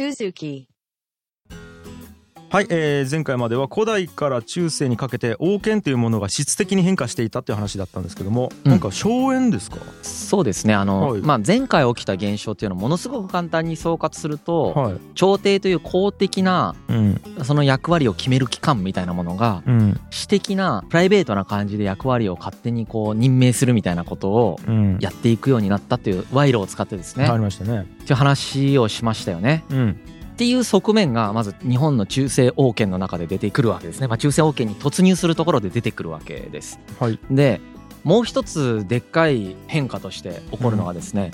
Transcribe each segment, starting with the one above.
Suzuki. はい、えー前回までは古代から中世にかけて王権というものが質的に変化していたっていう話だったんですけども、うん。なんか荘園ですか？そうですね。あの、はい。まあ、前回起きた現象っていうのをものすごく簡単に総括すると、はい。朝廷という公的なうん。その役割を決める機関みたいなものがうん。私的なプライベートな感じで役割を勝手にこう任命するみたいなことをうん。やっていくようになったっていう賄賂を使ってですね、ありましたね。っていう話をしましたよね。うんっていう側面がまず日本の中世王権の中で出てくるわけですね。まあ、中世王権に突入するところで出てくるわけです。はいでもう一つでっかい変化として起こるのがですね、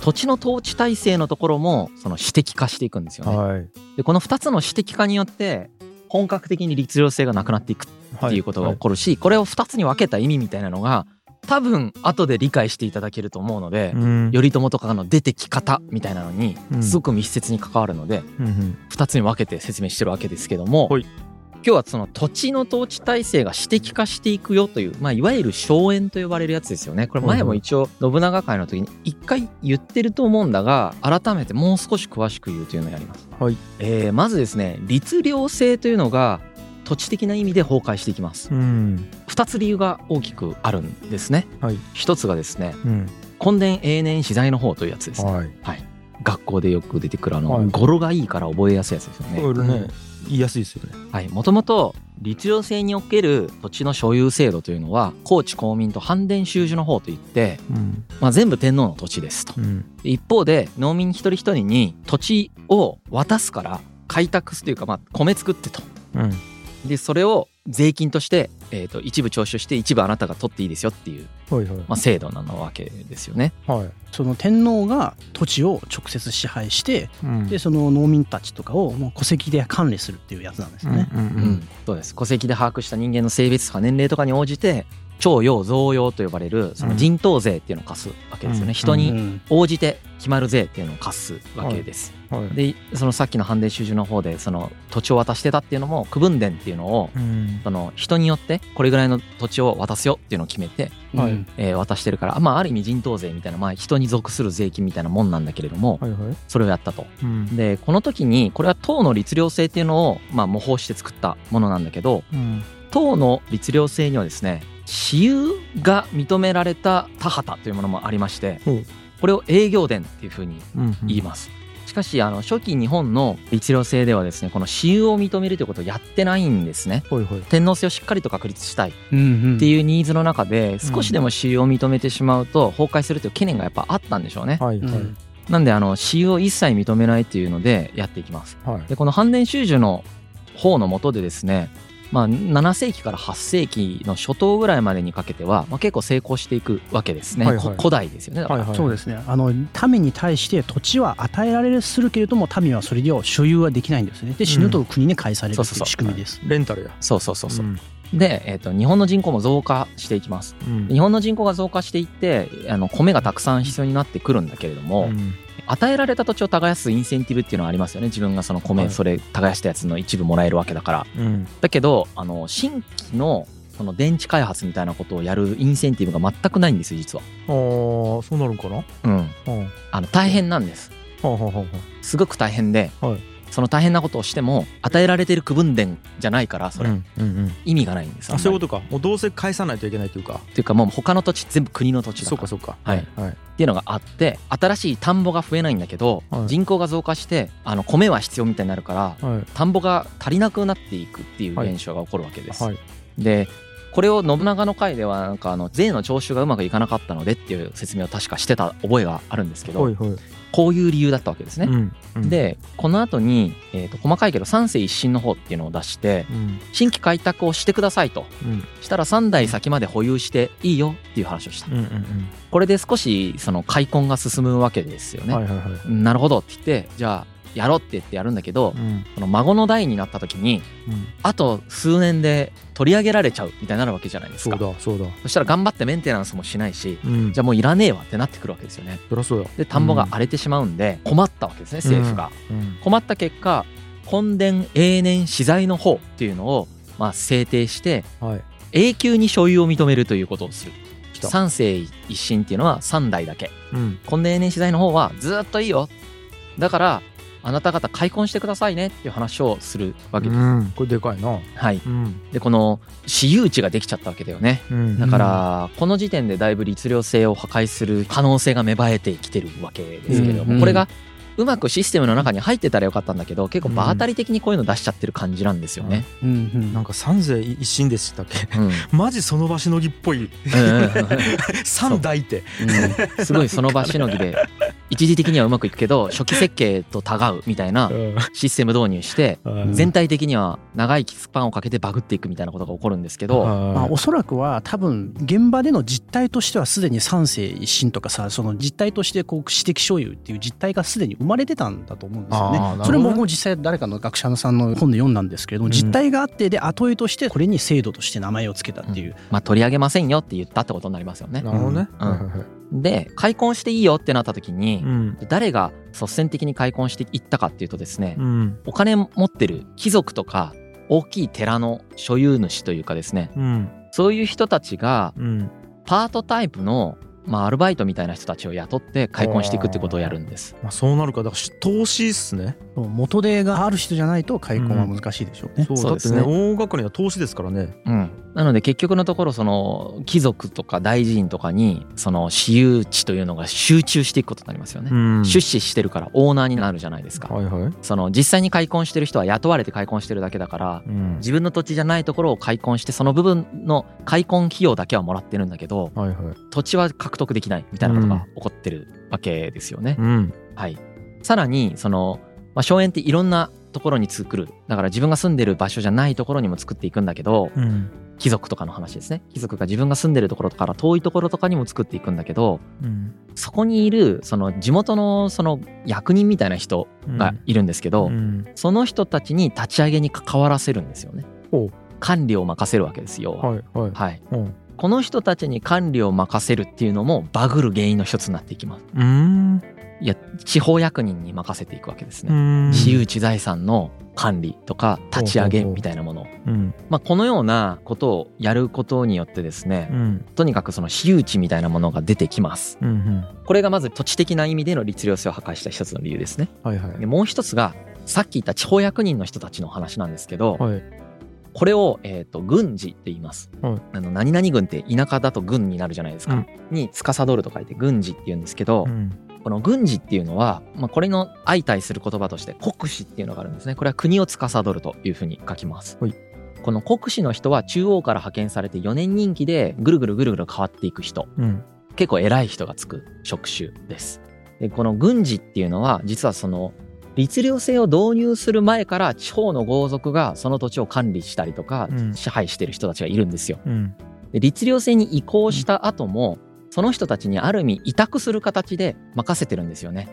土地の統治体制のところもその私的化していくんですよね。はいでこの2つの私的化によって本格的に律令性がなくなっていくっていうことが起こるし、これを2つに分けた意味みたいなのが多分後で理解していただけると思うので、うん。頼朝とかの出てき方みたいなのにうん。すごく密接に関わるのでうんうん。2つに分けて説明してるわけですけども、はい。今日はその土地の統治体制が私的化していくよという、まあ、いわゆる荘園と呼ばれるやつですよね。これ前も一応信長会の時に一回言ってると思うんだが改めてもう少し詳しく言うというのをやります、はい。えーまずですね律令制というのが土地的な意味で崩壊していきます。うん。2つ理由が大きくあるんですね。はい。一つがですねうん。根伝永年資材の方というやつですね。はい。学校でよく出てくるあの、はい。語呂がいいから覚えやすいやつですよね。これね。言いやすいですよね。はい、もともと律令制における土地の所有制度というのは高知公民と藩伝収受の方といって、うん。まあ、全部天皇の土地ですと。うん。一方で農民一人一人に土地を渡すから開拓すというか、まあ、米作ってと。うんでそれを税金として、えー、と一部徴収して一部あなたが取っていいですよっていう、はいはい。まあ、制度なのわけですよね。はい。その天皇が土地を直接支配してうん。でその農民たちとかをもう戸籍で管理するっていうやつなんですよね。うんううんん、そうです。戸籍で把握した人間の性別とか年齢とかに応じて徴用増用と呼ばれるその人頭税っていうのを課すわけですよね、うん。人にうん。応じて決まる税っていうのを課すわけです、はい。でそのさっきの判例収受の方でその土地を渡してたっていうのも区分田っていうのをうん。その人によってこれぐらいの土地を渡すよっていうのを決めて、はい。うんえー渡してるからまあある意味人頭税みたいな、まあ、人に属する税金みたいなもんなんだけれどもはいはい。それをやったと。うん。でこの時にこれは党の律令制っていうのをまあ模倣して作ったものなんだけどうん。党の律令制にはですね私有が認められた田畑というものもありましてこれを営業田っていうふうにうん言います。しかしあの初期日本の律令制ではですねこの私有を認めるということをやってないんですね。はいはい天皇制をしっかりと確立したいっていうニーズの中で少しでも私有を認めてしまうと崩壊するという懸念がやっぱあったんでしょうね。はいはいうんなんであの私有を一切認めないっていうのでやっていきます。はいでこの反伝収受の方の下でですねまあ、7世紀から8世紀の初頭ぐらいまでにかけては、まあ、結構成功していくわけですね、はいはい。こ古代ですよね。はいはい。そうですね。あの民に対して土地は与えられるするけれども民はそれでは所有はできないんですね。で死ぬと国に返されるっていうそうそうそう。仕組みです。レンタルや。そうそうそうそう、んで、えー、と日本の人口も増加していきます。うん。日本の人口が増加していってあの米がたくさん必要になってくるんだけれども、うん。与えられた土地を耕すインセンティブっていうのはありますよね。自分がそのはい。米それ耕したやつの一部もらえるわけだから。うん。だけどあの新規のその電池開発みたいなことをやるインセンティブが全くないんですよ実は。あーそうなるんかな？うん。はあの大変なんです。すごく大変で、はいその大変なことをしても与えられてる区分田じゃないからそれ、うんうんうん。意味がないんですあそういうとことか。もうどうせ返さないといけないというか。っていうかもう他の土地全部国の土地だから。そうかそうか。はい。はいっていうのがあって新しい田んぼが増えないんだけど、はい。人口が増加してあの米は必要みたいになるからはい。田んぼが足りなくなっていくっていう現象が起こるわけです。はいでこれを信長の回ではなんかあの税の徴収がうまくいかなかったのでっていう説明を確かしてた覚えがあるんですけど、はいはいこういう理由だったわけですね。うんうん。でこの後に、えー、と細かいけど三世一新の方っていうのを出してうん。新規開拓をしてくださいと。うん。したら3代先まで保有していいよっていう話をした。うんうんこれで少しその開墾が進むわけですよね、うんはいはいはい。なるほどって言ってじゃあやろうって言ってやるんだけど、うん。その孫の代になった時にうん。あと数年で取り上げられちゃうみたいになるわけじゃないですそうかだそうだ。そしたら頑張ってメンテナンスもしないしうん。じゃあもういらねえわってなってくるわけですよね。そりゃそうやで田んぼが荒れてしまうんで困ったわけですね政府が、うん。困った結果根伝永年資材の方っていうのをまあ制定してはい。永久に所有を認めるということをする。三世一新っていうのは3代だけ。うん。根伝永年資材の方はずっといいよ。だからあなた方開墾してくださいねっていう話をするわけです。うん。これでかいな。はい、うん。でこの私有地ができちゃったわけだよね。うん。だからこの時点でだいぶ律令性を破壊する可能性が芽生えてきてるわけですけれどうん。もこれがうまくシステムの中に入ってたらよかったんだけど結構場当たり的にこういうの出しちゃってる感じなんですよね。うん。うん。なんか三世一心でしたっけ？うん。マジその場しのぎっぽい。うん。うん。うん。三代って。うん。すごいその場しのぎで一時的にはうまくいくけど初期設計とたがうみたいなシステム導入してうん全体的には長いスパンをかけてバグっていくみたいなことが起こるんですけど、まあ、はおそらくは多分現場での実態としてはすでに三世一心とかさその実態としてこう私的所有っていう実態がすでに生まれてたんだと思うんですよね。それも僕も実際誰かの学者さんの本で読んだんですけれども、うん。実態があってで後絵としてこれに制度として名前を付けたっていう、まあ、取り上げませんよって言ったってことになりますよね。い。なるほどね。うんで開墾していいよってなった時にうん。誰が率先的に開墾していったかっていうとですねうん。お金持ってる貴族とか大きい寺の所有主というかですねうん。そういう人たちがうん。パートタイプのまあアルバイトみたいな人たちを雇って開墾していくってことをやるんです。まあそうなるか。だから投資っすね元手がある人じゃないと開墾は難しいでしょうね。そうだってそうですね。ね大学には投資ですからね。うん、なので結局のところその貴族とか大臣とかにその私有地というのが集中していくことになりますよね。ん。出資してるからオーナーになるじゃないですか。はいはい。その実際に開墾してる人は雇われて開墾してるだけだからうん。自分の土地じゃないところを開墾してその部分の開墾費用だけはもらってるんだけどはいはい。土地は獲得できないみたいなことが起こってるわけですよね。うん。はい、さらにその、まあ、荘園っていろんなところに作る。だから自分が住んでる場所じゃないところにも作っていくんだけどうん。貴族とかの話ですね。貴族が自分が住んでるところから遠いところとかにも作っていくんだけどうん。そこにいるその地元のその役人みたいな人がいるんですけど、うん。その人たちに立ち上げに関わらせるんですよね。管理を任せるわけですよ。は。いはい。はい、うん。この人たちに管理を任せるっていうのもバグる原因の一つになっていきます。うんいや地方役人に任せていくわけですね。うん。私有地財産の管理とか立ち上げみたいなもの。うん。まあ、このようなことをやることによってですね、うん。とにかくその私有地みたいなものが出てきます。うんうん。これがまず土地的な意味での律令性を破壊した一つの理由ですね。はいはい。でもう一つがさっき言った地方役人の人たちの話なんですけど、はい。これを、えー、と軍事って言います、はい。あの何々軍って田舎だと軍になるじゃないですか、うん。に司ると書いて軍事って言うんですけど、うんこの軍事っていうのは、まあ、これの相対する言葉として国司っていうのがあるんですね。これは国を司るというふうに書きます、はい。この国司の人は中央から派遣されて4年任期でぐるぐるぐるぐる変わっていく人。うん。結構偉い人がつく職種です。でこの軍事っていうのは実はその律令制を導入する前から地方の豪族がその土地を管理したりとかうん。支配してる人たちがいるんですよ。うん。で律令制に移行した後もその人たちにある意味委託する形で任せてるんですよね。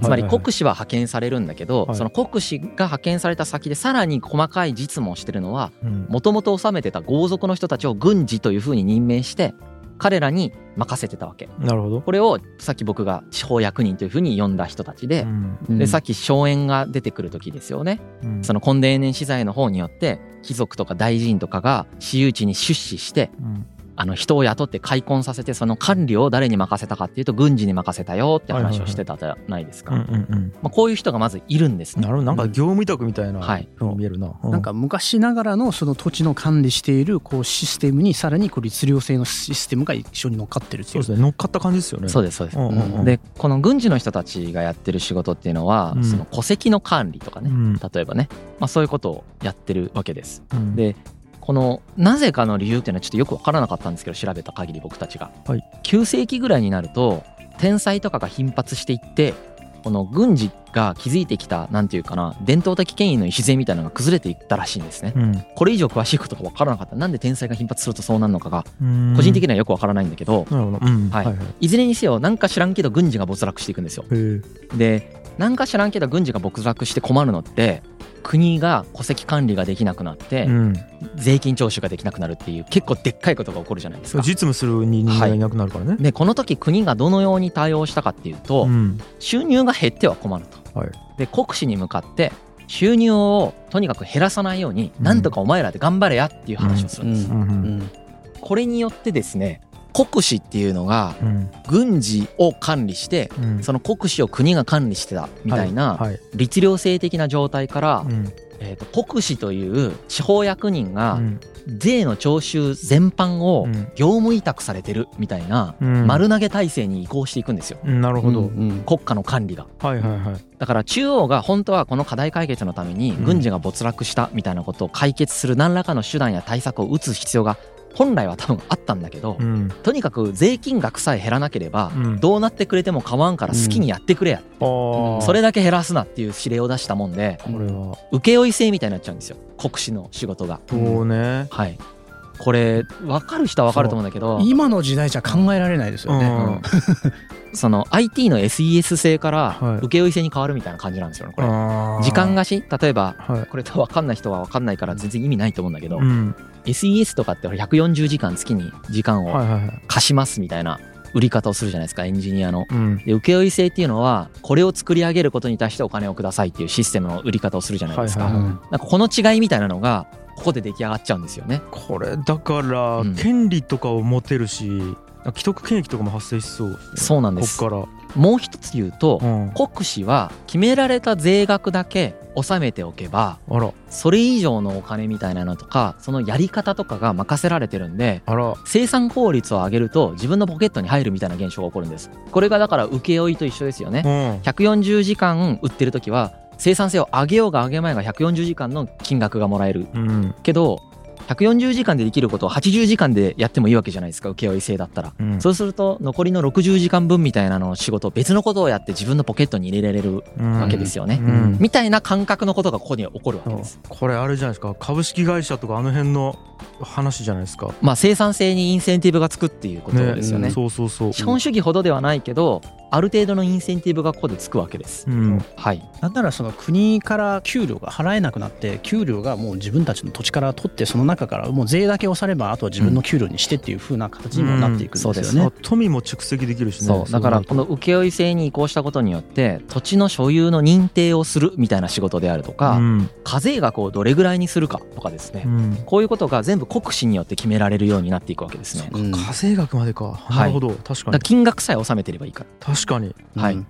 つまり国司は派遣されるんだけど、はい。その国司が派遣された先でさらに細かい実務をしてるのはうん。もともと治めてた豪族の人たちを軍事というふうに任命して彼らに任せてたわけ。なるほど。これをさっき僕が地方役人というふうに呼んだ人たちで、うん。でさっき荘園が出てくる時ですよね。うん。その根田年資材の方によって貴族とか大臣とかが私有地に出資してうんあの人を雇って開墾させてその管理を誰に任せたかっていうと軍事に任せたよって話をしてたじゃないですか。うんうんうん。まあ、こういう人がまずいるんです。ね。なるほど。なんか業務委託みたいなはい。ふうに見えるな。うなんか昔ながらのその土地の管理しているこうシステムにさらにこう律令制のシステムが一緒に乗っかってるっていう。うそですね。乗っかった感じですよね。そうですそうです。うんうんうん。でこの軍事の人たちがやってる仕事っていうのは、うん。その戸籍の管理とかね、うん。例えばね、まあ、そういうことをやってるわけです。うん。でこのなぜかの理由っていうのはちょっとよく分からなかったんですけど調べた限り僕たちが、はい。9世紀ぐらいになると天災とかが頻発していってこの軍事が築いてきたなんていうかな伝統的権威の礎みたいなのが崩れていったらしいんですね。うん。これ以上詳しいことが分からなかった。なんで天災が頻発するとそうなるのかがうん。個人的にはよく分からないんだけど、い。はいはい。いずれにせよなんか知らんけど軍事が没落していくんですよ。でなんか知らんけど軍事が没落して困るのって国が戸籍管理ができなくなって、うん。税金徴収ができなくなるっていう結構でっかいことが起こるじゃないですか。実務する人間がいなくなるからね。でこの時国がどのように対応したかっていうと、うん。収入が減っては困ると。はい。で国司に向かって収入をとにかく減らさないように、うんなんとかお前らで頑張れやっていう話をするんです。これによってですね国司っていうのがうん。軍事を管理してうん。その国司を国が管理してたみたいな律令制的な状態からうん。えーと国司という地方役人がうん。税の徴収全般をうん。業務委託されてるみたいなうん。丸投げ体制に移行していくんですよ。うん。なるほど、うん国家の管理が。はいはいはい。だから中央が本当はこの課題解決のためにうん軍事が没落したみたいなことを解決する何らかの手段や対策を打つ必要が本来は多分あったんだけどうん。とにかく税金額さえ減らなければうん。どうなってくれても構わんから好きにやってくれやあー。それだけ減らすなっていう指令を出したもんでこれは。請負制みたいになっちゃうんですよ。国司の仕事が。そうね。はい。これ分かる人は分かると思うんだけど今の時代じゃ考えられないですよね。うん。その IT の SES 制からはい。請負制に変わるみたいな感じなんですよねこれ。時間貸し？例えばはい。これ分かんない人は分かんないから全然意味ないと思うんだけど、うん SES とかって140時間月に時間を貸しますみたいな売り方をするじゃないですかエンジニアの。うん。で請負制っていうのはこれを作り上げることに対してお金をくださいっていうシステムの売り方をするじゃないですか。なんかこの違いみたいなのがここで出来上がっちゃうんですよね。これだからうん。権利とかを持てるし既得権益とかも発生しそうですね。そうなんです。こっかもう一つ言うとらうん。国司は決められた税額だけ納めておけばそれ以上のお金みたいなのとかそのやり方とかが任せられてるんで生産効率を上げると自分のポケットに入るみたいな現象が起こるんです。これがだから請負と一緒ですよね。うん。140時間売ってる時は生産性を上げようが上げまいが140時間の金額がもらえる。うん。けど140時間でできることを80時間でやってもいいわけじゃないですか。請負制だったら。うん。そうすると残りの60時間分みたいなの仕事別のことをやって自分のポケットに入れられるわけですよね、うん。みたいな感覚のことがここに起こるわけです。これあれじゃないですか。株式会社とかあの辺の話じゃないですか。まあ生産性にインセンティブがつくっていうことですよね。そうそうそう。資本主義ほどではないけどある程度のインセンティブがここでつくわけです。うん。はい。なんならその国から給料が払えなくなって給料がもう自分たちの土地から取ってその中からもう税だけ押さればあとは自分の給料にしてっていう風な形にもなっていくんですようんそうねあ。富も蓄積できるしね。そうだからこの請負制に移行したことによって土地の所有の認定をするみたいな仕事であるとか、うん。課税額をどれぐらいにするかとかですね、うん。こういうことが全部国司によって決められるようになっていくわけですね。うん。課税額までか。いなるほど。確かだからに金額さえ納めてればいいから確かに。はい。うん。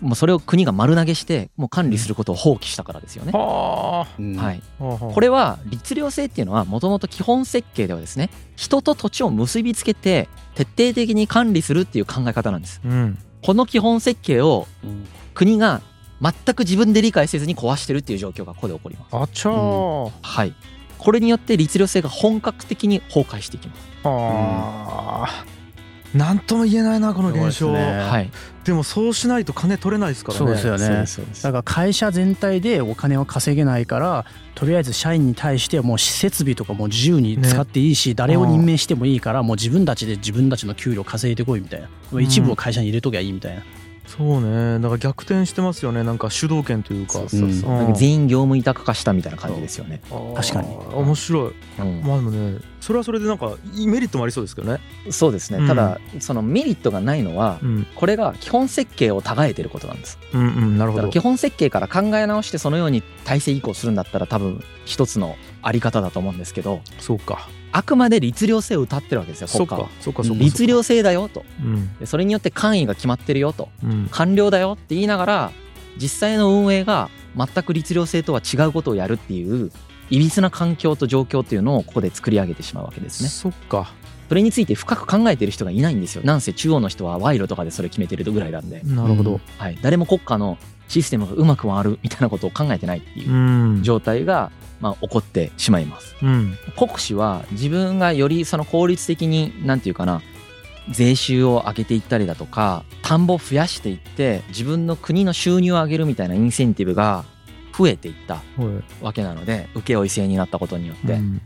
もうそれを国が丸投げしてもう管理することを放棄したからですよね。はうん。はい、これは律令制っていうのはもともと基本設計ではですね人と土地を結びつけて徹底的に管理するっていう考え方なんです。うん。この基本設計をうん国が全く自分で理解せずに壊してるっていう状況がここで起こります。あちゃー。はい。これによって律令制が本格的に崩壊していきます。あーなんとも言えないなこの現象。ね。はい。でもそうしないと金取れないですからね。そうですよね。だから会社全体でお金を稼げないからとりあえず社員に対してはもう設備とかも自由に使っていいし、誰を任命してもいいからもう自分たちで自分たちの給料稼いでこいみたいな、ん。一部を会社に入れときゃいいみたいな、そうね。だから逆転してますよね。なんか主導権というか。全員業務委託化したみたいな感じですよね。確かに。面白い。うん。まあでもねそれはそれでなんかいいメリットもありそうですけどね。そうですね。うん。ただそのメリットがないのはうん。これが基本設計を違えてることなんです。うんうんなるほど。基本設計から考え直してそのように体制移行するんだったら多分一つのあり方だと思うんですけど。そうかあくまで律令制を歌ってるわけですよ国家は。そっかそっか。律令制だよと。うん。でそれによって官位が決まってるよと。うん。官僚だよって言いながら実際の運営が全く律令制とは違うことをやるっていういびつな環境と状況っていうのをここで作り上げてしまうわけですね。そっかそれについて深く考えてる人がいないんですよ。なんせ中央の人は賄賂とかでそれ決めてるぐらいなんで、なるほど。はい、誰も国家のシステムがうまく回るみたいなことを考えてないっていううん。状態が、まあ、起こってしまいます。うん。国司は自分がよりその効率的になんていうかな税収を上げていったりだとか田んぼを増やしていって自分の国の収入を上げるみたいなインセンティブが増えていったはい。わけなので請負制になったことによって、うん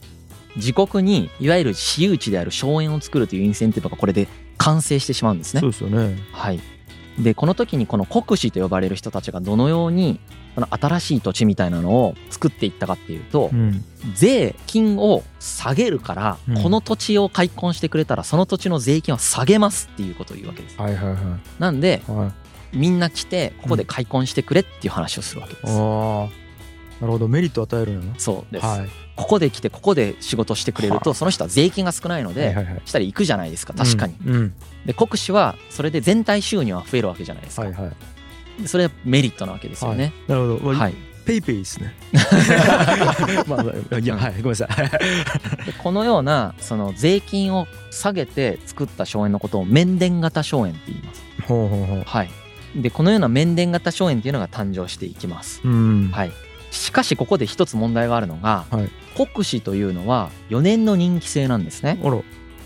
自国にいわゆる私有地である荘園を作るというインセンティブがこれで完成してしまうんですね。そう。ですよね。はい、でこの時にこの国司と呼ばれる人たちがどのようにこの新しい土地みたいなのを作っていったかっていうと、うん。税金を下げるから、うん。この土地を開墾してくれたらその土地の税金を下げますっていうことを言うわけです。はいはいはい。なんではい。みんな来てここで開墾してくれっていう話をするわけです。ああなるほど。メリット与えるんやなそうです、はいここで来てここで仕事してくれるとその人は税金が少ないのでしたら行くじゃないですか確かに。うんうん。で国司はそれで全体収入は増えるわけじゃないですか。はいはい。でそれはメリットなわけですよね。なるほど、まあはい、ペイペイですね。まあまあいやはいごめんなさい。でこのようなその税金を下げて作った荘園のことを面田型荘園って言います。ほうほうほう。はい、でこのような面田型荘園っていうのが誕生していきます。うん。はい、しかしここで一つ問題があるのが、はい国司というのは4年の任期制なんですね。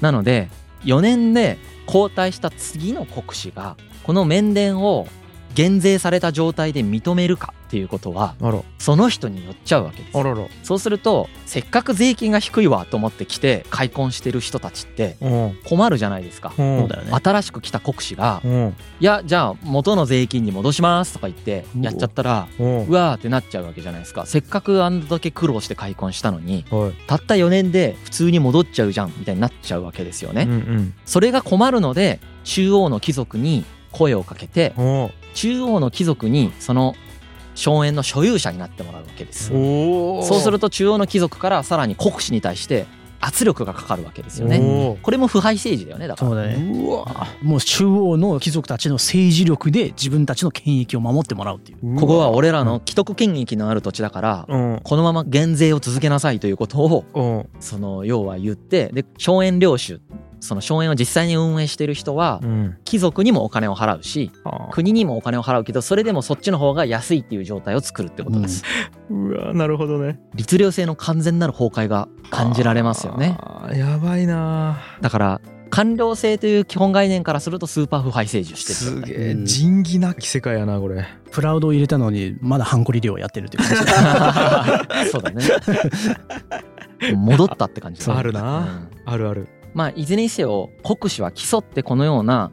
なので4年で交代した次の国司がこの面田を減税された状態で認めるかっていうことはその人によっちゃうわけです。あらら。そうするとせっかく税金が低いわと思って来て開墾してる人たちってうん。困るじゃないですか。うん。そうだよね。新しく来た国司がうん「いやじゃあ元の税金に戻します」とか言ってやっちゃったらうわーってなっちゃうわけじゃないですか。せっかくあんだけ苦労して開墾したのにはい。たった4年で普通に戻っちゃうじゃんみたいになっちゃうわけですよね。うんうん。それが困るので中央の貴族に声をかけてお中央の貴族にその荘園の所有者になってもらうわけです。おそうすると中央の貴族からさらに国司に対して圧力がかかるわけですよね。おこれも腐敗政治だよねだから。そうだね。うわ。もう中央の貴族たちの政治力で自分たちの権益を守ってもらうっていう。ここは俺らの既得権益のある土地だからうんこのまま減税を続けなさいということをうん。その要は言ってで荘園領主その荘園を実際に運営している人はうん。貴族にもお金を払うしあ国にもお金を払うけどそれでもそっちの方が安いっていう状態を作るってことです、うわなるほどね。律令制の完全なる崩壊が感じられますよね。やばいなだから官僚制という基本概念からするとスーパー腐敗政治をしてする。状態げえうん。仁義なき世界やなこれ。プラウドを入れたのにまだハンコリ漁をやってるっていう。感 じそうだね。戻ったって感じだね。あるな。うん。あるあるまあいずれにせよ国司は競ってこのような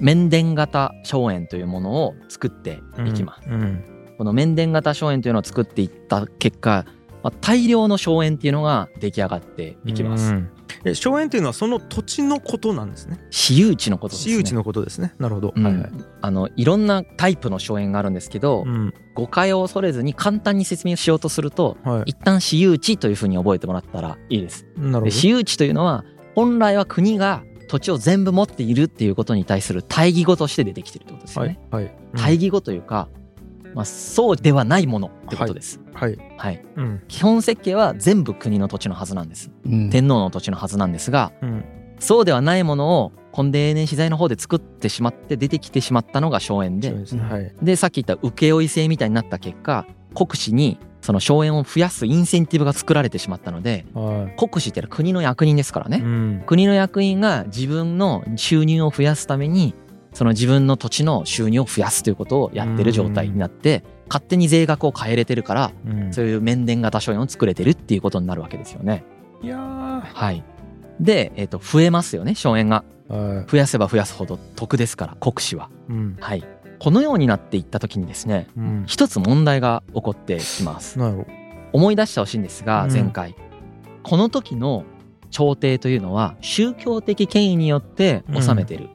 面田型荘園というものを作っていきます、うんこの面田型荘園というのを作っていった結果、まあ、大量の荘園っていうのが出来上がっていきます、うん。え荘園っていうのはその土地のことなんですね。私有地のことですね。私有地のことですね。なるほど、うん。はいはい。あのいろんなタイプの荘園があるんですけど、うん。誤解を恐れずに簡単に説明しようとするとはい。一旦私有地というふうに覚えてもらったらいいです。なるほど。で私有地というのは本来は国が土地を全部持っているっていうことに対する対義語として出てきてるってことですよね。はいはい。対義語というか、まあ、そうではないものってことです。はい。はい、うん。基本設計は全部国の土地のはずなんです。うん。天皇の土地のはずなんですがうん。そうではないものを根底永年資材の方で作ってしまって出てきてしまったのが荘園で。ですね。はい。でさっき言った請負制みたいになった結果国司にその荘園を増やすインセンティブが作られてしまったのでは国司ってのは国の役人ですからい、ね、うん。国の役員が自分の収入を増やすためにその自分の土地の収入を増やすということをやってる状態になって勝手に税額を変えれてるからうん。そういう面田型荘園を作れてるっていうことになるわけですよね。いやー。はい。で、えっと増えますよね荘園が。は増やせば増やすほど得ですから国司は。いうん。はいこのようになっていった時にですねうん一つ問題が起こってきます。思い出してほしいんですがうん前回、この時の朝廷というのは宗教的権威によって治めてる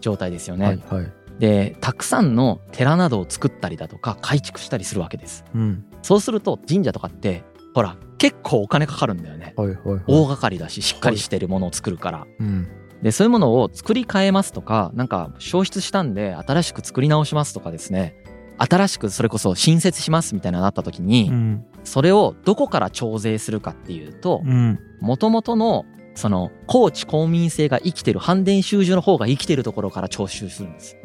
状態ですよね。はいはいでたくさんの寺などを作ったりだとか改築したりするわけです。うんそうすると神社とかってほら結構お金かかるんだよね。はいはいはい大掛かりだししっかりしてるものを作るから。うんでそういうものを作り変えますとかなんか消失したんで新しく作り直しますとかですね。新しくそれこそ新設しますみたいなのがあった時に、うん。それをどこから徴税するかっていうとうん。もともとのその高知公民性が生きてる反伝収受の方が生きてるところから徴収するんです。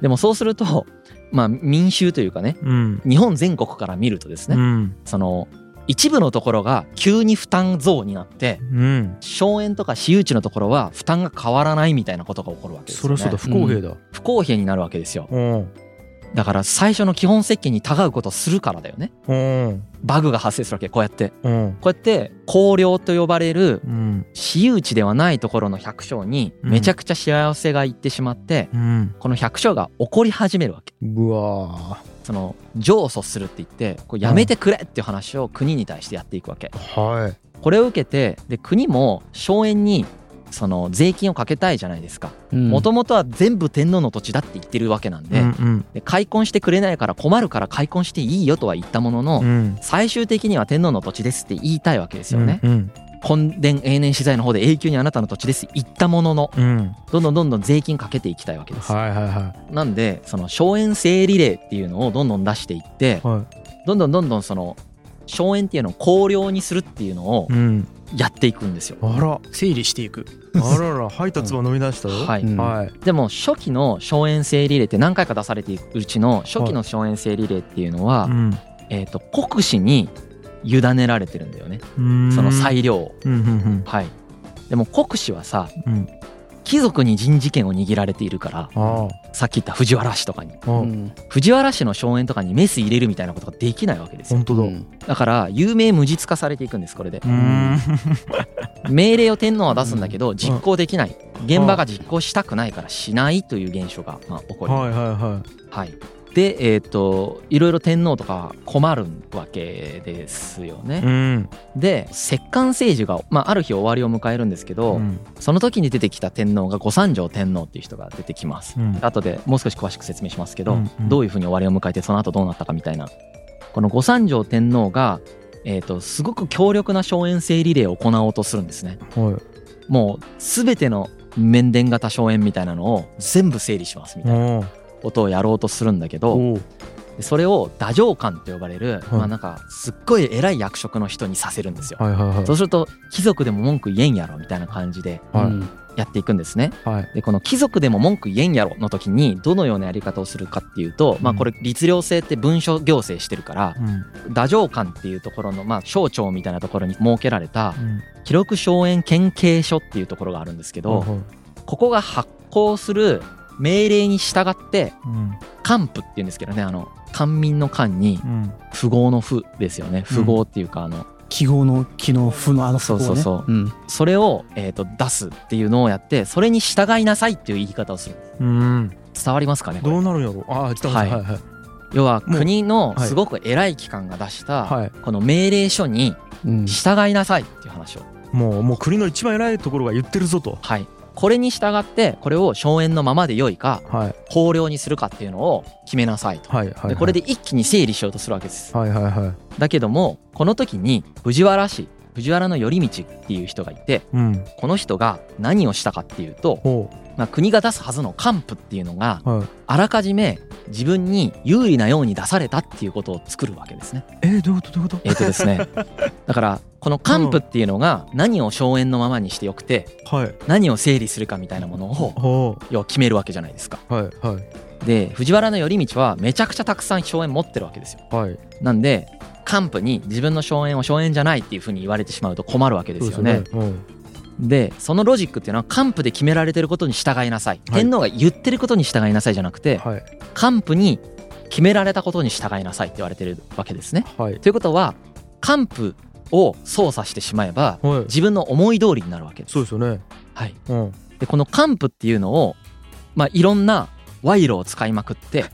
でもそうするとまあ民衆というかねうん。日本全国から見るとですね、うん。その一部のところが急に負担増になってうん。荘園とか私有地のところは負担が変わらないみたいなことが起こるわけですよね。そりゃそうだ。不公平だ。不公平になるわけですよ。うんだから最初の基本設計にたがうことをするからだよね。うん。バグが発生するわけこうやって。うん。こうやって公領と呼ばれるうん。私有地ではないところの百姓にめちゃくちゃ幸せがいってしまって、うん。この百姓が怒り始めるわけ。うわその上訴するって言ってこれやめてくれっていう話を国に対してやっていくわけ。ーはい。これを受けてで国も荘園にその税金をかけたいじゃないですか。うん。もともとは全部天皇の土地だって言ってるわけなんで,、うんうん。で開墾してくれないから困るから開墾していいよとは言ったものの、うん。最終的には天皇の土地ですって言いたいわけですよね。うん根伝永年資材の方で永久にあなたの土地ですって言ったもののうん。どんどんどんどん税金かけていきたいわけです。はいはいはなんでその荘園整理令っていうのをどんどん出していってい。はどんどんどんどんその荘園っていうのを公領にするっていうのをいうん。やっていくんですよ。あら。整理していく。あらら配達は飲み出したよ。はい、うん。はい。でも初期の荘園整理令って何回か出されていくうちの初期の荘園整理令っていうのは、うん。えー、と国司に委ねられてるんだよね。うん。その裁量を。うんうんはい、でも国司はさうんうん貴族に人事権を握られているからあさっき言った藤原氏とかに。うん。藤原氏の荘園とかにメス入れるみたいなことができないわけですよ。本当だ。だから有名無実化されていくんですこれで。命令を天皇は出すんだけど実行できない。現場が実行したくないからしないという現象がまあ起こる。はいはいははい、でえっ、といろいろ天皇とか困るわけですよいね。うん。で摂関政治が、まあ、ある日終わりを迎えるんですけど、うん。その時に出てきた天皇が御三条天皇っていう人が出てきます。うん。後でもう少し詳しく説明しますけど、うんうん。どういうふうに終わりを迎えてその後どうなったかみたいな。この御三条天皇が、えー、とすごく強力な荘園整理令を行おうとするんですね。はい。もう全ての面伝型荘園みたいなのを全部整理しますみたいなおーことをやろうとするんだけど、それを太政官と呼ばれる、はいまあなんかすっごい偉い役職の人にさせるんですよ。はいはいはい。そうすると貴族でも文句言えんやろみたいな感じでやっていくんですね。はい。でこの貴族でも文句言えんやろの時にどのようなやり方をするかっていうと、まあこれ律令制って文書行政してるからうん。太政官っていうところのまあ省庁みたいなところに設けられたうん。記録荘園県警所っていうところがあるんですけど、はいはい。ここが発行する命令に従ってうん。官府っていうんですけどねあの官民の官にうん。富豪の富ですよね。富豪っていうかあの記号の記の負のあのね。そうそうそう。うん。それをえーと出すっていうのをやってそれに従いなさいっていう言い方をする。うん。伝わりますかねどうなるんやろああ来たはい。はいはい。要は国のはい。すごく偉い機関が出したはい。この命令書にうん。従いなさいっていう話を。もうもう国の一番偉いところが言ってるぞと。はいこれに従ってこれを荘園のままで良いかはい。法領にするかっていうのを決めなさいと。はいはいでこれで一気に整理しようとするわけです。はいはいはい。だけどもこの時に藤原氏藤原頼道っていう人がいてうん。この人が何をしたかっていうと、ほまあ、国が出すはずの還付っていうのがあらかじめ自分に有利なように出されたっていうことを作るわけですね。えーどういうこと？どういうこと？えっ、とですね。だからこの還付っていうのが何を荘園のままにしてよくてはい。何を整理するかみたいなものをほ要は決めるわけじゃないですか。うはいはい。で藤原頼道はめちゃくちゃたくさん荘園持ってるわけですよ。はい。なんで還付に自分の荘園を荘園じゃないっていうふうに言われてしまうと困るわけですよね。そうですでそのロジックっていうのは還付で決められてることに従いなさい、はい。天皇が言ってることに従いなさいじゃなくてうんはい。還付に決められたことに従いなさいって言われてるわけですね。はい。ということは還付を操作してしまえばはい。自分の思い通りになるわけです。そうですよね。はい、うん。でこの還付っていうのを、まあ、いろんな賄賂を使いまくって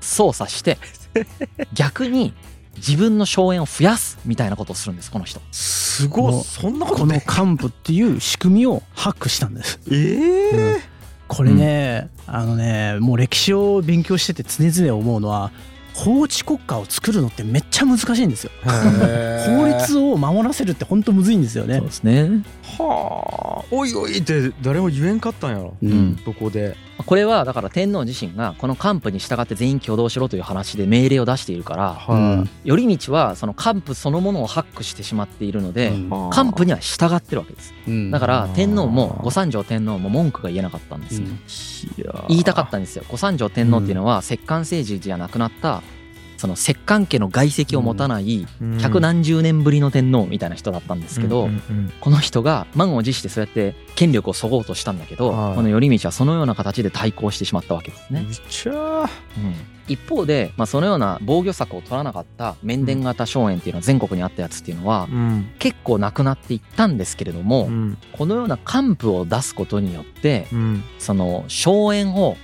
操作して 逆に自分の荘園を増やすみたいなことをするんですこの人。すごもいうそんなことこのね幹部っていう仕組みをハックしたんです。ええこれね、あのねもう歴史を勉強してて常々思うのは法治国家を作るのってめっちゃ難しいんですよ。法律を守らせるって本当むずいんですよね。そうですねはあ。おいおいって誰も言えんかったんやろ。うん。そこで。これはだから天皇自身がこの還付に従って全員挙動しろという話で命令を出しているからは頼道はその還付そのものをハックしてしまっているのでうん。い還付には従ってるわけです。うん。だから天皇も御三条天皇も文句が言えなかったんですよ。いや言いたかったんですよ。御三条天皇っていうのは摂関政治じゃなくなったその摂関家の外籍を持たないうん。百何十年ぶりの天皇みたいな人だったんですけど、この人が満を持してそうやって権力をそごうとしたんだけど、はい。この頼道はそのような形で対抗してしまったわけですね。一方で、まあ、そのような防御策を取らなかった面伝型荘園っていうのは全国にあったやつっていうのはうん。結構なくなっていったんですけれども、うんこのような還付を出すことによってうんその荘園を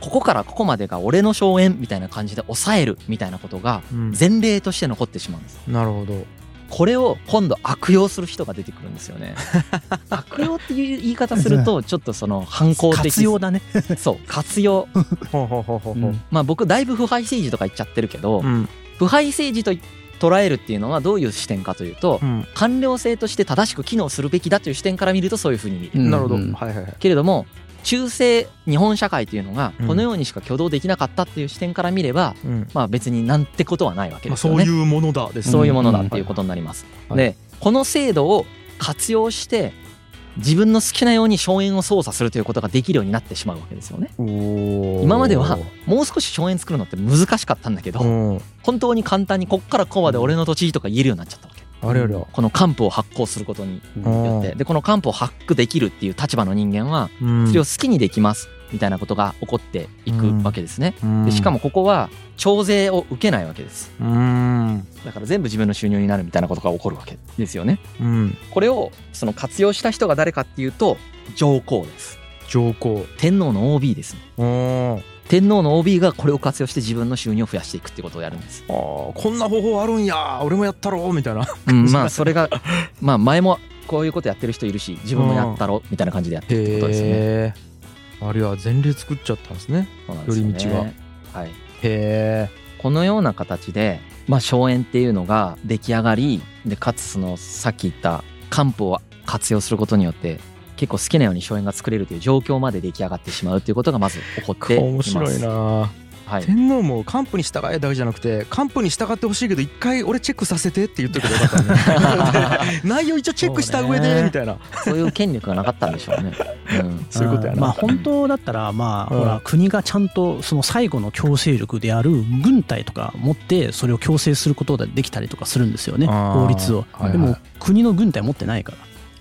ここからここまでが俺の荘園みたいな感じで抑えるみたいなことがうん。前例として残ってしまうんです。なるほど。これを今度悪用する人が出てくるんですよね。悪用っていう言い方するとちょっとその反抗的。活用だね。そう活用。ほうほうほうほうほう。まあ僕だいぶ腐敗政治とか言っちゃってるけど、うん。腐敗政治と捉えるっていうのはどういう視点かというと、うん。官僚制として正しく機能するべきだという視点から見るとそういうふうに見る、うん。なるほど。うんはいはいはい。けれども中世日本社会というのがうんこのようにしか挙動できなかったっていう視点から見れば、うんまあ別になんてことはないわけまあですよね。そういうものだですねそういうものだっていうことになります。はいでこの制度を活用して自分の好きなように荘園を操作するということができるようになってしまうわけですよね。今まではもう少し荘園作るのって難しかったんだけど、うん本当に簡単にこっからこうまで俺の土地とか言えるようになっちゃった。あれあれこの官布を発行することによってでこの官布を発掘できるっていう立場の人間はうんそれを好きにできますみたいなことが起こっていくわけですね。でしかもここは徴税を受けないわけです。うんだから全部自分の収入になるみたいなことが起こるわけですよね。うんこれをその活用した人が誰かっていうと上皇です。上皇天皇の OB ですね。うん天皇の OB がこれを活用して自分の収入を増やしていくってことをやるんです。あーこんな方法あるんや。俺もやったろうみたいな。うん、まあそれが まあ前もこういうことやってる人いるし自分もやったろみたいな感じでやってるってことですね。へえあるいは前例作っちゃったんですね。寄り道はい。へえこのような形で、まあ、荘園っていうのが出来上がりでかつそのさっき言った漢方を活用することによって結構好きなように荘園が作れるという状況まで出来上がってしまうということがまず起こっています。面白いな。はい、天皇も官府に従えだけじゃなくて官府に従ってほしいけど一回俺チェックさせてって言っとけばよかったね。内容一応チェックした上でみたいな。そういう権力がなかったんでしょうね。うん、そういうことやな。まあ本当だったらまあうん。ほら国がちゃんとその最後の強制力である軍隊とか持ってそれを強制することができたりとかするんですよね法律を。はいはい。でも国の軍隊持ってないから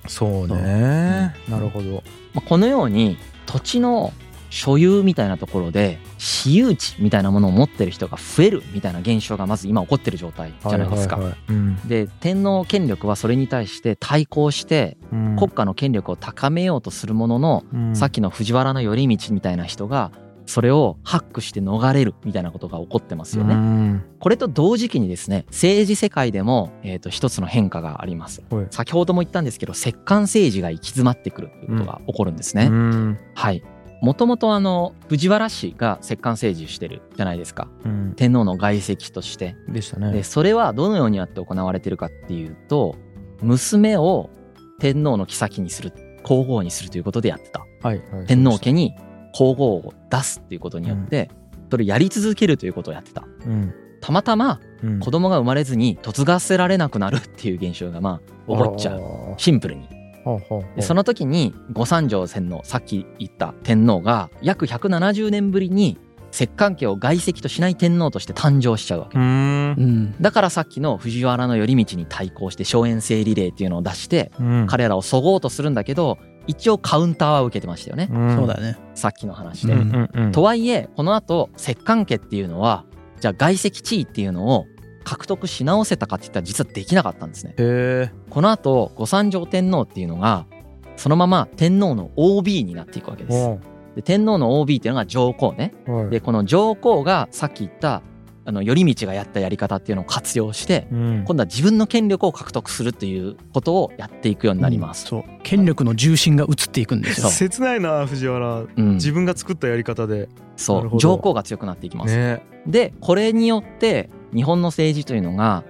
そうね。なるほど。まあ、このように土地の所有みたいなところで私有地みたいなものを持ってる人が増えるみたいな現象がまず今起こってる状態じゃないですか。で天皇権力はそれに対して対抗してうん。国家の権力を高めようとするものの、うん。さっきの藤原の頼道みたいな人がそれをハックして逃れるみたいなことが起こってますよね。うん。これと同時期にですね政治世界でも、えー、と一つの変化があります。はい。先ほども言ったんですけど摂関政治が行き詰まってくるということが起こるんですね。うん。はい。もともとあの藤原氏が摂関政治してるじゃないですか。うん。天皇の外戚として。でしたね。でそれはどのようにやって行われてるかっていうと娘を天皇の妃にする皇后にするということでやってた。はいはい。天皇家に皇后を出すっていうことによってそれをやり続けるということをやってたうんたまたま子供が生まれずに嫁がせられなくなるっていう現象がまあ起こっちゃうシンプルにでその時に御三条線のさっき言った天皇が約170年ぶりに摂関家を外戚としない天皇として誕生しちゃうわけうんうんだからさっきの藤原頼道に対抗して荘園制リレーっていうのを出して彼らをそごうとするんだけど一応カウンターは受けてましたよねうんそうだよねさっきの話で。うんうんうんとはいえこのあと摂関家っていうのはじゃあ外籍地位っていうのを獲得し直せたかって言ったら実はできなかったんですね。へえこのあと御三条天皇っていうのがそのまま天皇の OB になっていくわけです。で天皇の OB っていうのが上皇ね。はいでこの上皇がさっき言ったあの頼道がやったやり方っていうのを活用してうん。今度は自分の権力を獲得するということをやっていくようになります。そう。権力の重心が移っていくんですよ。切ないな藤原。うん、自分が作ったやり方で。そう。上皇が強くなっていきます。ね。でこれによって日本の政治というのが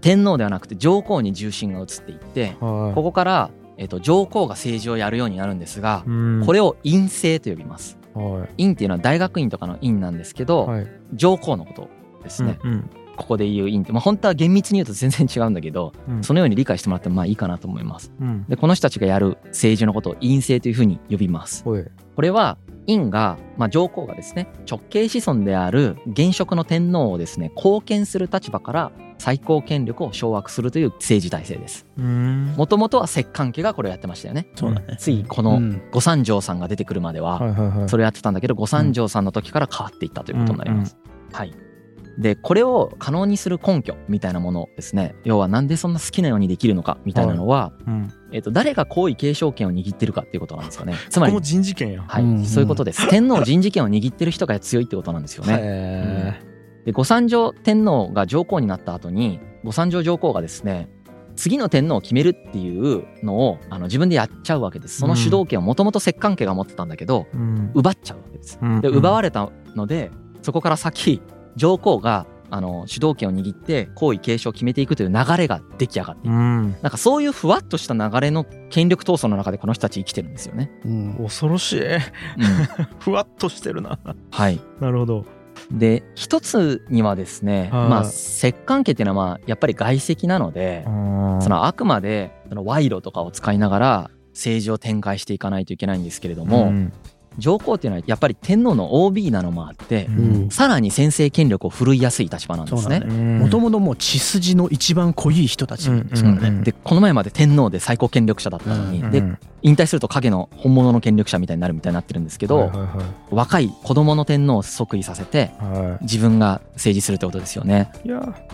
天皇ではなくて上皇に重心が移っていってはい。ここから、えっと上皇が政治をやるようになるんですがうん。これを院政と呼びます。は院っていうのは大学院とかの院なんですけいど、はい。上皇のことですね、うんここで言う院って、まあ、本当は厳密に言うと全然違うんだけどうん。そのように理解してもらってもまあいいかなと思います。うん。でこの人たちがやる政治のことを院政というふうに呼びます。これは院が、まあ、上皇がですね直系子孫である現職の天皇をですね貢献する立場から最高権力を掌握するという政治体制です。うん。もともとは摂関家がこれをやってましたよね。そうだね。次このうん。御三条さんが出てくるまではそれをやってたんだけど御三条さんの時から変わっていったということになります。はいでこれを可能にする根拠みたいなものですね。要はなんでそんな好きなようにできるのかみたいなのは、うん。えっと誰が皇位継承権を握ってるかっていうことなんですよね。つまり人事権や。はい、うん。そういうことです。天皇人事権を握ってる人が強いってことなんですよね。へで御三条天皇が上皇になった後に御三条上皇がですね次の天皇を決めるっていうのをあの自分でやっちゃうわけです。その主導権をもともと摂関家が持ってたんだけどうん。奪っちゃうわけです。うん。で奪われたのでそこから先上皇があの主導権を握って皇位継承を決めていくという流れが出来上がっていく。うん。なんかそういうふわっとした流れの権力闘争の中でこの人たち生きてるんですよね。うん。恐ろしい。うん、ふわっとしてるな。はい。なるほど。で一つにはですね、はい。まあ摂関家っていうのはまあやっぱり外戚なので、そそのあくまでその賄賂とかを使いながら政治を展開していかないといけないんですけれども、ん上皇っていうのはやっぱり天皇の OB なのもあって、うん。さらに先制権力を振るいやすい立場なんですね。もともともう血筋の一番濃い人たちですからね。うんでこの前まで天皇で最高権力者だったのに、で引退すると影の本物の権力者みたいになるみたいになってるんですけど、はいはい若い子供の天皇を即位させてはい。は自分が政治するってことですよね。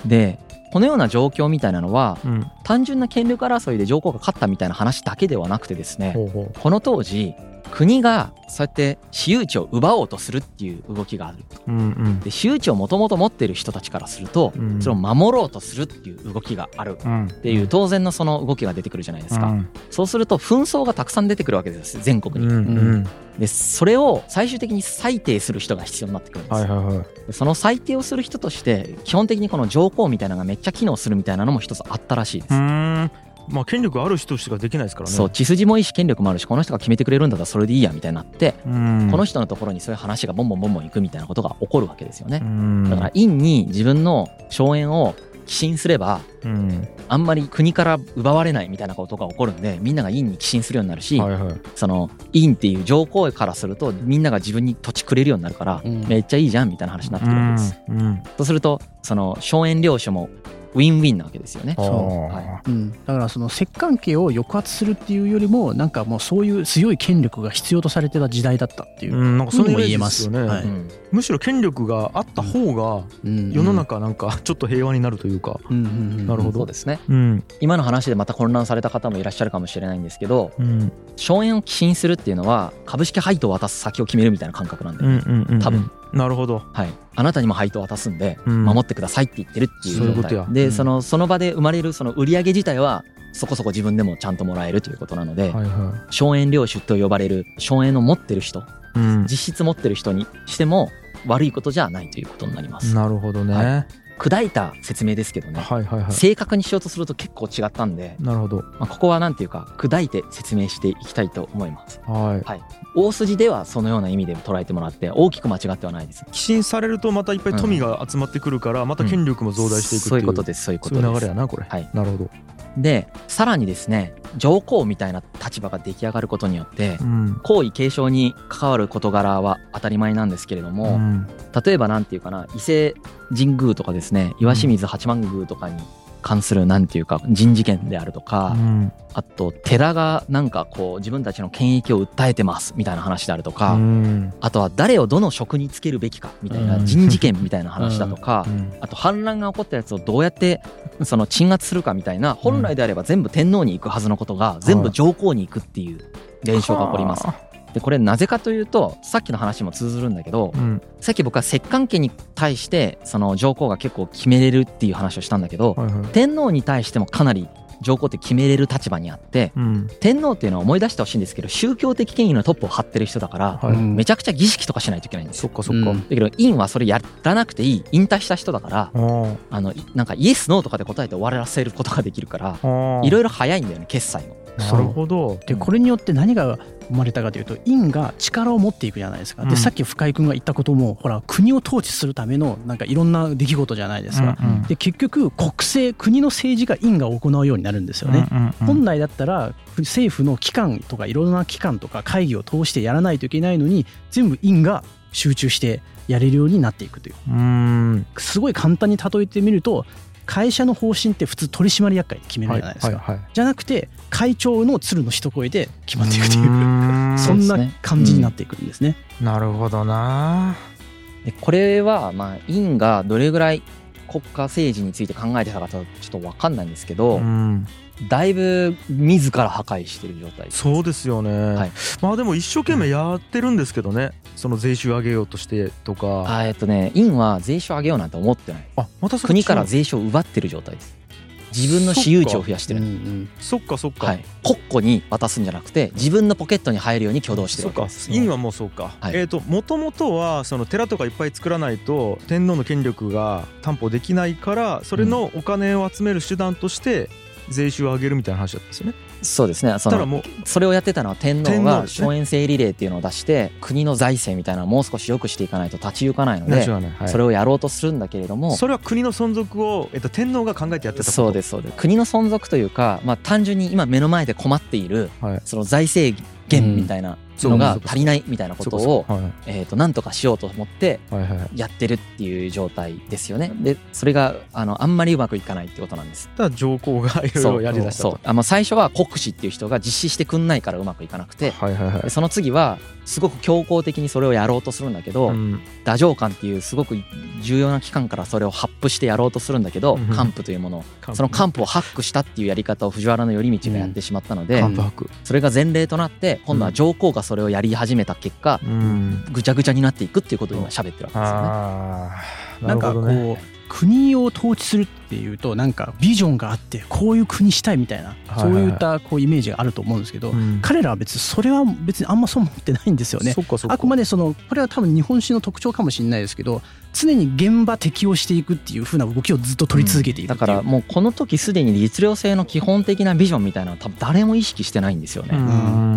でこのような状況みたいなのはうん。単純な権力争いで上皇が勝ったみたいな話だけではなくてですねほうほこの当時国がそうやって私有地を奪おうとするっていう動きがある。ううんうん。で私有地をもともと持ってる人たちからするとうん。それを守ろうとするっていう動きがある。うん。っていう当然のその動きが出てくるじゃないですか、うん。そうすると紛争がたくさん出てくるわけです全国に、うんうん。でそれを最終的に裁定する人が必要になってくるんです、はいはいはい。でその裁定をする人として基本的にこの上皇みたいなのがめっちゃ機能するみたいなのも一つあったらしいです、まあ権力ある人しかできないですからね。そう血筋もいいし権力もあるしこの人が決めてくれるんだったらそれでいいやみたいになって、うん。この人のところにそういう話がボンボンボンボンいくみたいなことが起こるわけですよね、うん。だから院に自分の荘園を寄進すればうん。あんまり国から奪われないみたいなことが起こるんでみんなが院に寄進するようになるし、はいはい。その院っていう上皇からするとみんなが自分に土地くれるようになるから、うん。めっちゃいいじゃんみたいな話になってくるわけです。うするとその荘園領主もウィンウィンなわけですよね。はうん、だからその摂関係を抑圧するっていうよりもなんかもうそういう強い権力が必要とされてた時代だったっていうう、んなんかそういうイメージでにも言えます。すよねはい。うん。むしろ権力があった方がうん。世の中なんかちょっと平和になるというか。うんうんうんなるほど。そうですね。うん。今の話でまた混乱された方もいらっしゃるかもしれないんですけどうん。荘園を寄進するっていうのは株式配当を渡す先を決めるみたいな感覚なんで、うんうんうん。多分なるほど。はい、あなたにも配当を渡すんでうん。守ってくださいって言ってるっていう状態で、うん。そのその場で生まれるその売り上げ自体はそこそこ自分でもちゃんともらえるということなので、はいは荘園領主と呼ばれる荘園を持ってる人いうん。実質持ってる人にしても悪いことじゃないということになります。なるほどね。は砕いた説明ですけどね、はいはいはい。正確にしようとすると結構違ったんで、なるほど。まあ、ここはなんていうか砕いて説明していきたいと思います。はい。大筋ではそのような意味で捉えてもらって大きく間違ってはないです。寄進されるとまたいっぱい富が集まってくるからまた権力も増大していくっていう。そういうことですそういうこそういうとです流れやなこれ。はい。なるほどでさらにですね上皇みたいな立場が出来上がることによってうん。皇位継承に関わる事柄は当たり前なんですけれども、うん。例えばなんていうかな伊勢神宮とかですね岩清水八幡宮とかに関するなんていうか人事権であるとか、うん。あと寺がなんかこう自分たちの権益を訴えてますみたいな話であるとか、うん。あとは誰をどの職につけるべきかみたいなうん。人事権みたいな話だとか、うん。あと反乱が起こったやつをどうやってその鎮圧するかみたいな本来であれば全部天皇に行くはずのことが全部上皇に行くっていう現象が起こります。はでこれなぜかというとさっきの話も通ずるんだけどあうん。さっき僕は摂関家に対してその上皇が結構決めれるっていう話をしたんだけどはいはい。天皇に対してもかなり上皇って決めれる立場にあってうん。天皇っていうのは思い出してほしいんですけど宗教的権威のトップを張ってる人だからはい。うん。めちゃくちゃ儀式とかしないといけないんですよ。そっかそっか。うん。だけど院はそれやらなくていい。引退した人だからあのいなんかイエスノーとかで答えて終わらせることができるからいろいろ早いんだよね決済も。なるほど。でこれによって何が生まれたかというと院が力を持っていくじゃないですか。うん。でさっき深井君が言ったこともほら国を統治するためのなんかいろんな出来事じゃないですか。うんうんで結局国政国の政治が院が行うようになるんですよね。うんうんうん本来だったら政府の機関とかいろんな機関とか会議を通してやらないといけないのに全部院が集中してやれるようになっていくという。すごい簡単に例えてみると会社の方針って普通取締役会で決めるじゃないですか、はいはいじゃなくて会長の鶴の一声で決まっていくという。そんな感じになっていくんですね。なるほどな。でこれはまあ院がどれぐらい国家政治について考えてたかとちょっと分かんないんですけど、うんだいぶ自ら破壊してる状態。ですそうですよね、はい。まあでも一生懸命やってるんですけどね。その税収上げようとしてとか。あえっとね院は税収上げようなんて思ってない。あまた国から税収を奪ってる状態です。自分の私有地を増やしてうんうる、ん。そっかそっか、はい、国庫に渡すんじゃなくて自分のポケットに入るように挙動してるそうかわけです。院はもうそうか、はい。えっ、ともともとはその寺とかいっぱい作らないと天皇の権力が担保できないからそれのお金を集める手段として税収を上げるみたいな話だったんですよね。そうですね。そのもうそれをやってたのは天皇が荘園制リレーっていうのを出して国の財政みたいなのをもう少し良くしていかないと立ち行かないのでそれをやろうとするんだけれどもそれは国の存続を、えっと、天皇が考えてやってたそうですそうです。国の存続というか、まあ、単純に今目の前で困っているはい。その財政源みたいなのが足りないみたいなことをはい。えーとなんとかしようと思ってやってるっていう状態ですよね。でそれがあのあんまりうまくいかないってことなんです。だ上皇がいろいろやりだしたと。そうあまあ最初は国司っていう人が実施してくんないからうまくいかなくてはいはいはい。でその次はすごく強硬的にそれをやろうとするんだけど、うん。太政官っていうすごく重要な機関からそれを発布してやろうとするんだけどうん。官布というものをその官布をハックしたっていうやり方を藤原頼道がやってしまったので、それが前例となって今度は上皇がそれをやり始めた結果うん。ぐちゃぐちゃになっていくっていうことを今喋ってるわけですよね。なんかこう国を統治するっていうとなんかビジョンがあってこういう国したいみたいなはいそういったこうイメージがあると思うんですけどうん。彼らは別にそれは別にあんまそう思ってないんですよね。あくまでそのこれは多分日本史の特徴かもしれないですけど常に現場適応していくっていう風な動きをずっと取り続けていくだっていう。からもうこの時すでに律令制の基本的なビジョンみたいなのは多分誰も意識してないんですよね。う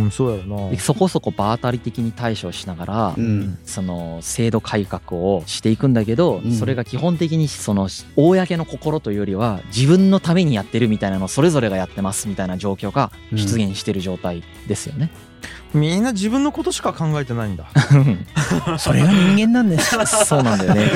ん。そうやろな。でそこそこ場当たり的に対処しながら、うん。その制度改革をしていくんだけど、うん。それが基本的にその公の心というよりは自分のためにやってるみたいなのをそれぞれがやってますみたいな状況が出現してる状態ですよね。みんな自分のことしか考えてないんだそれが人間なんです そうなんだよね。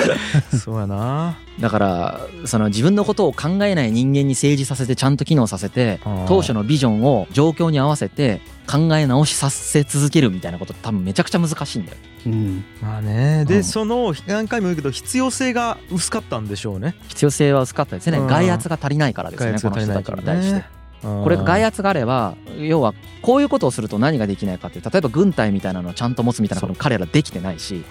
そうやなだからその自分のことを考えない人間に政治させてちゃんと機能させて当初のビジョンを状況に合わせて考え直しさせ続けるみたいなことって多分めちゃくちゃ難しいんだよ。うんまあねで、うんその何回も言うけど必要性が薄かったんでしょうね必要性は薄かったですね。うん外圧が足りないからですね、外圧が足りないこの人たちに対して。ここれ外圧があれば要はこういうことをすると何ができないかって例えば軍隊みたいなのをちゃんと持つみたいなことも彼らできてないし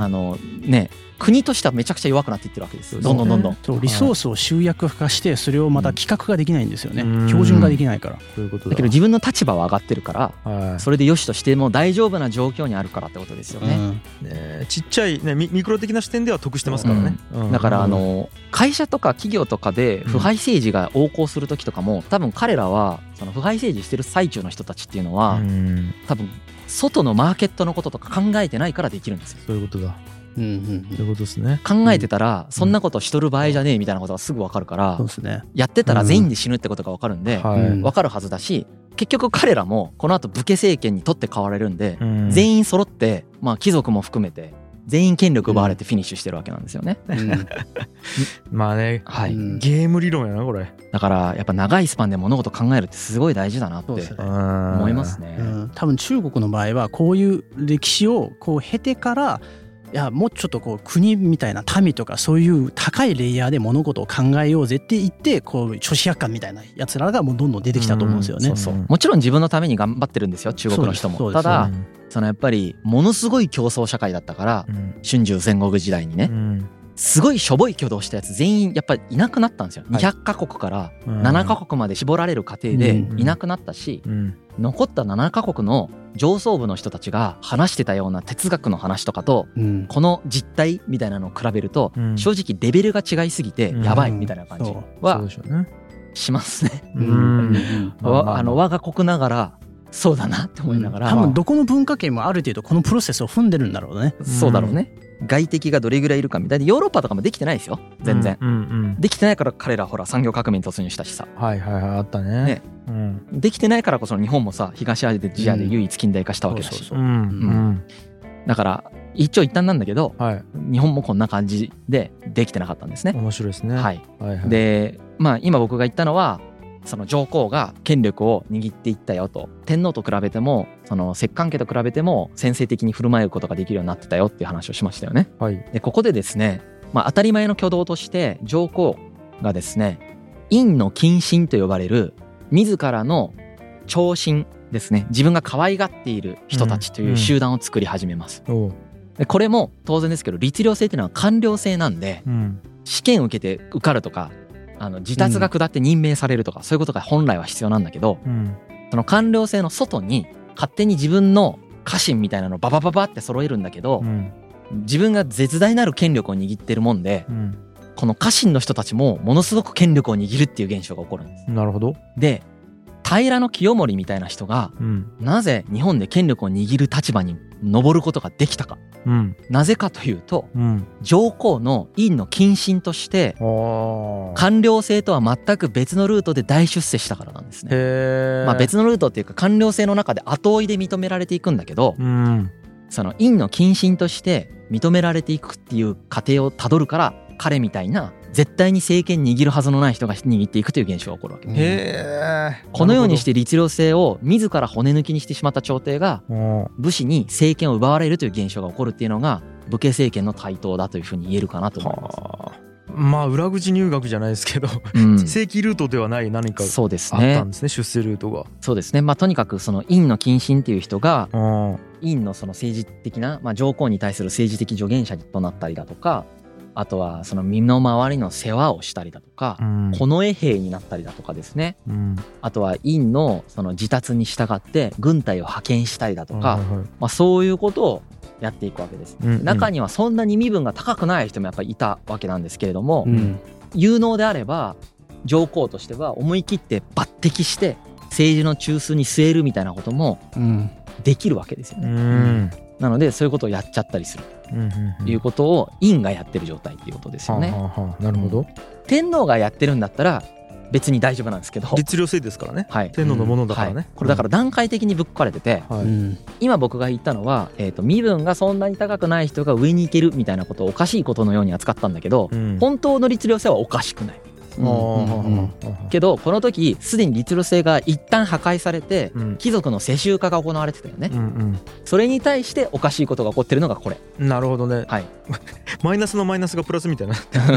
あのね国としてはめちゃくちゃ弱くなっていってるわけですよ。どんどんどんどん。そうリソースを集約化してそれをまた企画ができないんですよね、うん。標準化できないから、ういうことだ。けど自分の立場は上がってるからはい。それで良しとしても大丈夫な状況にあるからってことですよね。うん。ねちっちゃい、ね、ミミクロ的な視点では得してますからね、うん。だからあの会社とか企業とかで腐敗政治が横行する時とかも多分彼らはその腐敗政治してる最中の人たちっていうのはうん。多分外のマーケットのこととか考えてないからできるんですよ。そういうことだうんうんそういうことですね。考えてたらそんなことしとる場合じゃねえみたいなことがすぐ分かるからそうですね。やってたら全員で死ぬってことが分かるんで分かるはずだし結局彼らもこの後武家政権に取って代わられるんでうん。全員揃ってまあ貴族も含めて全員権力奪われてフィニッシュしてるわけなんですよね。うん。まあねはい、うん。ゲーム理論やなこれ。だからやっぱ長いスパンで物事考えるってすごい大事だなってそうですね。思思いますね。うん。多分中国の場合はこういう歴史をこう経てからいやもうちょっとこう国みたいな民とかそういう高いレイヤーで物事を考えようぜって言ってこう諸子百科みたいなやつらがもうどんどん出てきたと思うんですよね。そうそう。もちろん自分のために頑張ってるんですよ中国の人も。ただそのやっぱりものすごい競争社会だったからうん。春秋戦国時代にね。うんすごいしょぼい挙動したやつ全員やっぱりいなくなったんですよ。はい。200カ国からうん。7カ国まで絞られる過程でうん。いなくなったしうん。残った7カ国の上層部の人たちが話してたような哲学の話とかとうん。この実態みたいなのを比べるとうん。正直レベルが違いすぎてうん。やばいみたいな感じはでしますね。あの我が国ながらそうだなって思いながら、多分どこの文化圏もある程度このプロセスを踏んでるんだろうね。そうだろうね。外敵がどれぐらいいるかみたいな。ヨーロッパとかもできてないですよ。全然、うんうんできてないから彼らほら産業革命に突入したしさ。はいはいはいあったね。ね。うん。できてないからこそ日本もさ東アジアで唯一近代化したわけだし、だから一長一短なんだけどはい。日本もこんな感じでできてなかったんですね。面白いですね。はい、はいはい。でまあ今僕が言ったのはその上皇が権力を握っていったよと。天皇と比べてもその摂関家と比べても先制的に振る舞うことができるようになってたよっていう話をしましたよね。はい。でここでですね、まあ、当たり前の挙動として上皇がですね陰の近親と呼ばれる自らの長親ですね自分が可愛がっている人たちという集団を作り始めます。おう。でこれも当然ですけど律令制っていうのは官僚制なんでうん。試験を受けて受かるとかあの自達が下って任命されるとか、そういうことが本来は必要なんだけどうん。その官僚制の外に勝手に自分の家臣みたいなのをババババって揃えるんだけど、うん自分が絶大なる権力を握ってるもんでうんこの家臣の人たちもものすごく権力を握るっていう現象が起こるんです。なるほど。で平清盛みたいな人がうん。なぜ日本で権力を握る立場に上ることができたか。うん。なぜかというとうん。上皇の院の近親として官僚制とは全く別のルートで大出世したからなんですね。まあ、別のルートっていうか官僚制の中で後追いで認められていくんだけどうん。その院の近親として認められていくっていう過程をたどるから彼みたいな絶対に政権握るはずのない人が握っていくという現象が起こるわけ。うん。へえこのようにして律令制を自ら骨抜きにしてしまった朝廷がうん。武士に政権を奪われるという現象が起こるっていうのが武家政権の台頭だというふうに言えるかなと思います。はあ。まあ裏口入学じゃないですけどうん、正規ルートではない何かそうですあったねんですね出世ルートが。そうですね。まあとにかくその院の近親っていう人がうん。院のその政治的な、まあ、上皇に対する政治的助言者となったりだとかあとはその身の回りの世話をしたりだとかうん。近衛兵になったりだとかですね。うん。あとは院のその自達に従って軍隊を派遣したりだとか、はいはいまあ、そういうことをやっていくわけです。うんうん。中にはそんなに身分が高くない人もやっぱりいたわけなんですけれども、うん。有能であれば上皇としては思い切って抜擢して政治の中枢に据えるみたいなこともうん。できるわけですようね。んなのでそういうことをやっちゃったりする。うんということを院がやってる状態っていうことですよね。はあはあはあなるほど。天皇がやってるんだったら別に大丈夫なんですけど、律令制ですからね。はい。天皇のものだからはい。ね、これだから段階的にぶっ壊れてて、はい。うん今僕が言ったのは、えー、と身分がそんなに高くない人が上に行けるみたいなことをおかしいことのように扱ったんだけど、うん。本当の律令制はおかしくない。けどこの時すでに律令制が一旦破壊されてうん。貴族の世襲化が行われてたよね。うんそれに対しておかしいことが起こってるのがこれ。うんなるほどね。はい。マイナスのマイナスがプラスみたいな。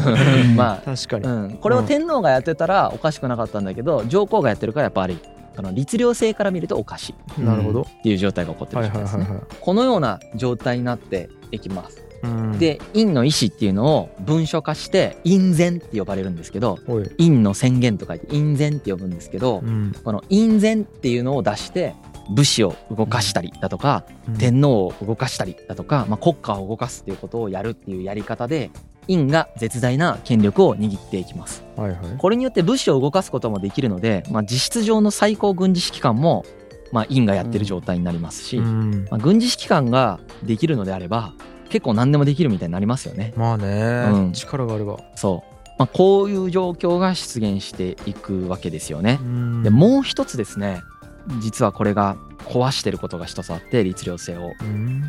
まあ、確かに。うん、これを天皇がやってたらおかしくなかったんだけど上皇がやってるからやっぱりあの律令制から見るとおかしい。っなるほど。ていう状態が起こってはいる状態ですね。このような状態になっていきます。うん。で院の意思っていうのを文書化して院宣って呼ばれるんですけどおい。院の宣言と書いて院宣って呼ぶんですけど、うん。この院宣っていうのを出して武士を動かしたりだとか、うん。天皇を動かしたりだとか、まあ、国家を動かすっていうことをやるっていうやり方で院が絶大な権力を握っていきます。はいはい。これによって武士を動かすこともできるので、まあ、実質上の最高軍事指揮官も、まあ、院がやってる状態になりますし、うん。まあ、軍事指揮官ができるのであれば結構何でもできるみたいになりますよね。まあね、うん。力があれば、そう、まあ、こういう状況が出現していくわけですよね。うん。でもう一つですね。実はこれが壊してることが一つあって律令制を。うん。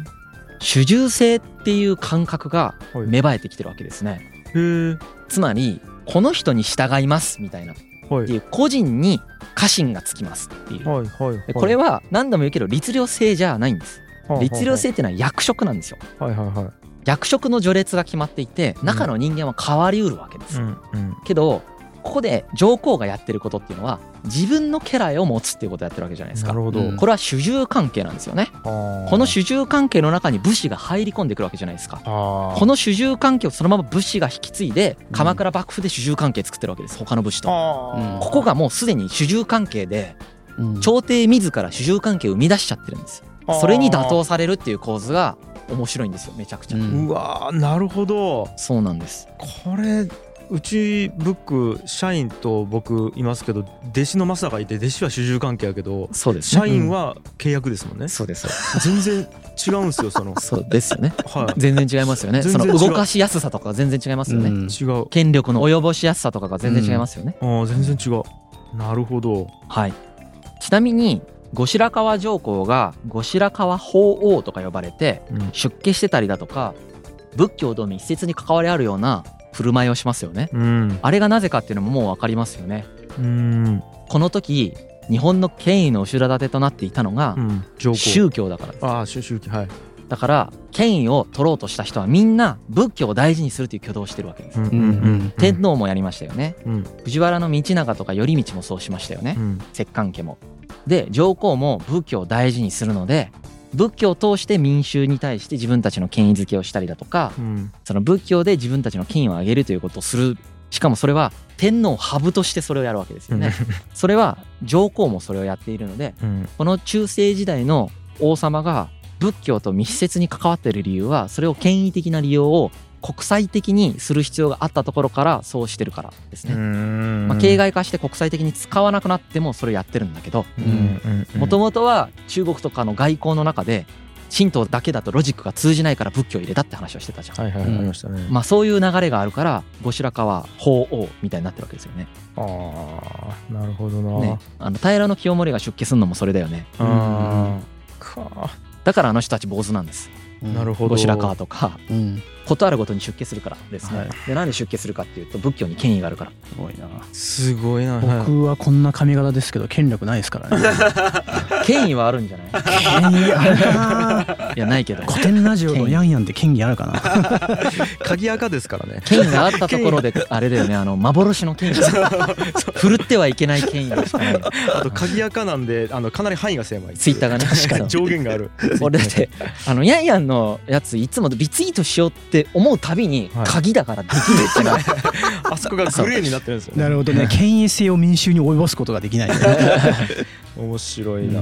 主従性っていう感覚がはい。芽生えてきてるわけですね。へえつまりこの人に従いますみたいな。っはい。ていう個人に家臣がつきますっていう。はいはいはい。でこれは何度も言うけど律令制じゃないんです。はあ律令制っていうのは役職なんですよ。はいはいはい役職の序列が決まっていて中の人間は変わりうるわけです。うんうんけどここで上皇がやってることっていうのは自分の家来を持つっていうことをやってるわけじゃないですかな。るほど、うんこれは主従関係なんですよね。ここの主従関係の中に武士が入り込んでくるわけじゃないですか。ここの主従関係をそのまま武士が引き継いで鎌倉幕府で主従関係作ってるわけです他の武士と。うんここがもうすでに主従関係でうん朝廷自ら主従関係を生み出しちゃってるんですよ。それに打倒されるっていう構図が面白いんですよめちゃくちゃ。うんうわーなるほどそうなんです。これうちブック社員と僕いますけど弟子のマスターがいて弟子は主従関係やけどそうですね。社員は契約ですもんね、そうです。全然違うんですよそのそうですよね。は全然違いますよね。そ全然違うの動かしやすさとかが全然違いますよね。うんい違う権力の及ぼしやすさとかが全然違いますよね。あー全然違うなるほどはい。ちなみに後白河上皇が後白河法皇とか呼ばれてうん出家してたりだとか仏教と密接に関わりあるような振る舞いをしますよね。うんあれがなぜかっていうのももう分かりますよね。うんこの時日本の権威の後ろ盾となっていたのがうん宗教だからです。ああ宗宗教はいだから権威を取ろうとした人はみんな仏教を大事にするという挙動をしてるわけです。うんうん天皇もやりましたよね。うん藤原道長とか頼道もそうしましたよねう。ん摂関家も。で上皇も仏教を大事にするので仏教を通して民衆に対して自分たちの権威づけをしたりだとかうん。その仏教で自分たちの権威を上げるということをする。しかもそれは天皇ハブとしてそれをやるわけですよね。それは上皇もそれをやっているのでうん。この中世時代の王様が仏教と密接に関わっている理由はそれを権威的な利用を国際的にする必要があったところからそうしてるからですね。ん。まあ、形骸化して国際的に使わなくなってもそれをやってるんだけどもともとは中国とかの外交の中で神道だけだとロジックが通じないから仏教を入れたって話をしてたじゃん。はいはいはいありましたね。まあそういう流れがあるから後白河法皇みたいになってるわけですよね。ああなるほどな。ね。あの平清盛が出家するのもそれだよね。あー。か。だからあの人たち坊主なんです。なるほど。後白河とか。うんことあるごとに出家するからですね。はい。でなんで出家するかっていうと仏教に権威があるから。すごいな。すごいな。僕はこんな髪型ですけど権力ないですからね。権威はあるんじゃない？権威あるかないやないけど。古典ラジオのヤンヤンって権威あるかな。鍵垢ですからね。権威があったところで あれだよね。あの幻の権威。振るってはいけない権威がしかない。あと鍵垢なんであのかなり範囲が狭い。ツイッターがね。確かに。上限がある。俺だってあのヤンヤンのやついつもリツイートしようって思うたびにはい。鍵だからできるってな あそこがグレーになってるんですよね。なるほどね。権威性を民衆に及ぼすことができない。面白いな、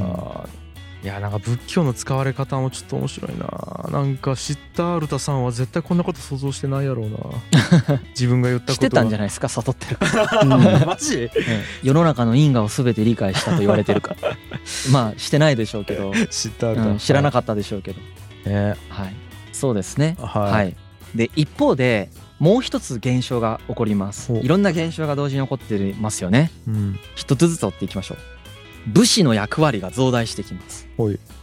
いやなんか仏教の使われ方もちょっと面白いな。なんかシッタールタさんは絶対こんなこと想像してないやろうな。自分が言ったことしてたんじゃないですか？悟ってる。から、マジ？世の中の因果を全て理解したと言われてるから。まあしてないでしょうけど、シッタールタ、うん。知らなかかったでしょうけど。ったね。はい。そうですね。はい、はい、で一方でもう一つ現象が起こります。いろんな現象が同時に起こってますよね。うん。一つずつ追っていきましょう。武士の役割が増大してきます。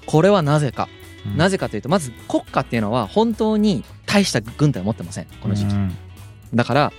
これはなぜか、うん。なぜかというとまず国家っていうのは本当に大した軍隊を持ってません。この時期、うん。だから